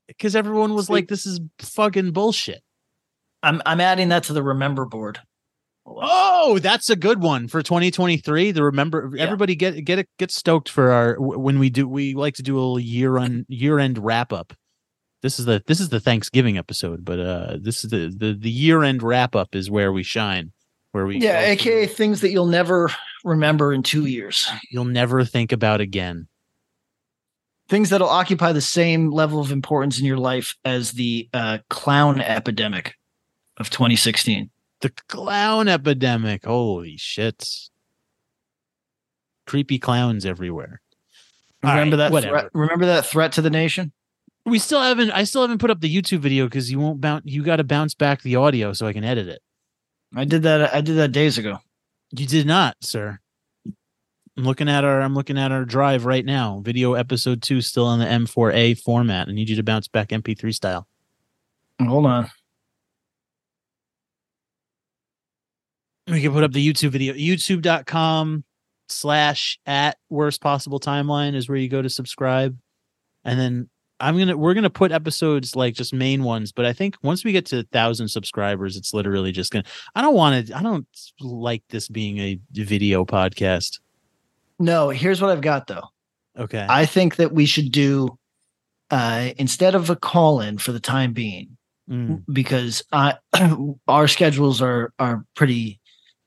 Because everyone was like, "This is fucking bullshit." I'm I'm adding that to the remember board. Oh, that's a good one for 2023. The remember, Yeah. everybody get get get stoked for our when we do. We like to do a little year on year end wrap up. This is the this is the Thanksgiving episode, but uh, this is the the the year end wrap up is where we shine. Where we Yeah, aka through- things that you'll never remember in two years. you'll never think about again. Things that'll occupy the same level of importance in your life as the uh, clown epidemic of 2016. The clown epidemic. Holy shit. Creepy clowns everywhere. Remember right, that? Threat, remember that threat to the nation? We still haven't I still haven't put up the YouTube video because you won't bounce you gotta bounce back the audio so I can edit it. I did that. I did that days ago. You did not, sir. I'm looking at our I'm looking at our drive right now. Video episode two still in the M4A format. I need you to bounce back MP3 style. Hold on. We can put up the YouTube video. YouTube.com slash at worst possible timeline is where you go to subscribe. And then I'm gonna we're gonna put episodes like just main ones, but I think once we get to a thousand subscribers, it's literally just gonna I don't want to I don't like this being a video podcast. No, here's what I've got though. Okay. I think that we should do uh, instead of a call in for the time being, Mm, because I, our schedules are are pretty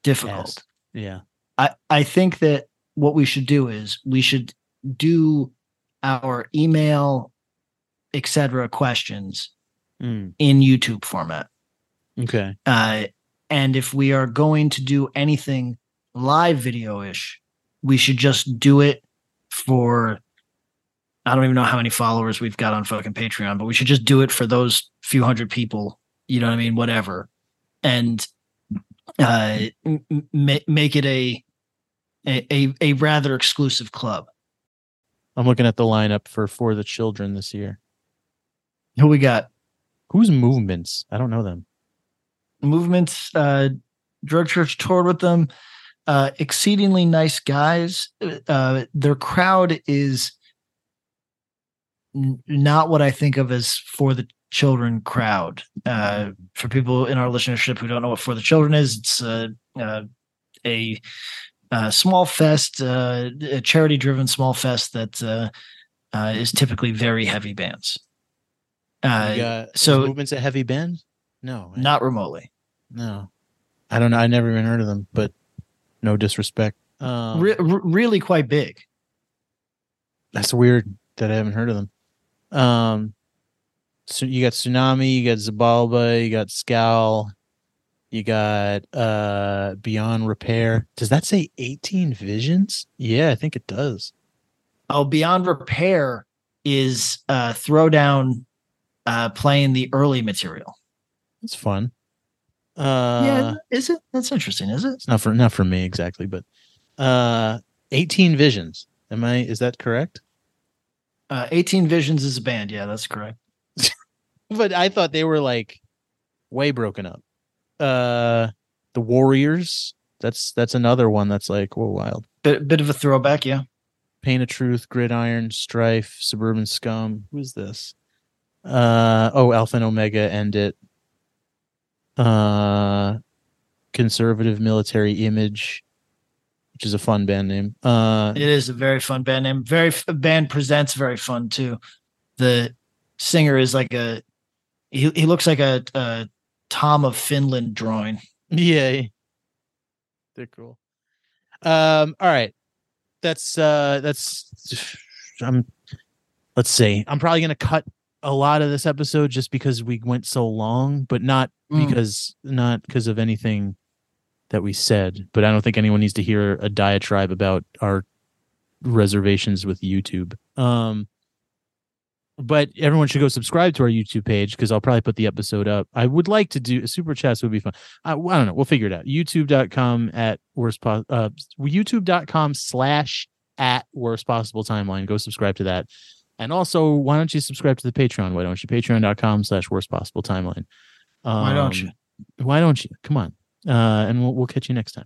difficult. Yeah. I, I think that what we should do is we should do our email, etc. questions Mm, in YouTube format. okay. Uh, and if we are going to do anything live video ish, we should just do it for. I don't even know how many followers we've got on fucking Patreon, but we should just do it for those few hundred people. You know what I mean? Whatever, and uh, m- make it a, a a a rather exclusive club. I'm looking at the lineup for For the Children this year. Who we got? Who's movements? I don't know them. movements uh drug church toured with them uh exceedingly nice guys uh their crowd is n- not what i think of as for the children crowd uh for people in our listenership who don't know what for the children is it's uh, uh a uh, small fest uh a charity driven small fest that uh, uh is typically very heavy bands uh got- so- movements a heavy band? No, not remotely No, I don't know. I never even heard of them, but no disrespect. Um, re- really quite big that's weird that I haven't heard of them. Um, so you got tsunami, you got Xibalba, you got Scowl, you got uh Beyond Repair. Does that say 18 Visions? Yeah, I think it does. Oh, Beyond Repair is uh Throwdown uh playing the early material. It's fun. Uh, yeah, is it? That's interesting, is it? it's not for not for me exactly, but uh, 18 Visions. Am I? Is that correct? Uh 18 Visions is a band. Yeah, that's correct. But I thought they were like way broken up. Uh the Warriors. That's that's another one that's like whoa wild. Bit bit of a throwback, yeah. Pain of Truth, Gridiron, Strife, Suburban Scum. Who's this? Uh oh, Alpha and Omega end it. Uh Conservative Military Image, which is a fun band name. Uh It is a very fun band name. Very f- band presents very fun too. The singer is like a he, he looks like a, a Tom of Finland drawing. Yeah. They're cool. Um, all right. That's uh that's I'm let's see. I'm probably gonna cut a lot of this episode just because we went so long, but not Mm. because not because of anything that we said. But I don't think anyone needs to hear a diatribe about our reservations with YouTube. Um but everyone should go subscribe to our YouTube page because I'll probably put the episode up. I would like to do super chats would be fun. I, I don't know. We'll figure it out. YouTube.com at worst po- uh YouTube.com slash at worst possible timeline. Go subscribe to that. And also, why don't you subscribe to the Patreon? Why don't you? Patreon.com slash worst possible timeline. Um, Why don't you? Why don't you? Come on. Uh, and we'll we'll catch you next time.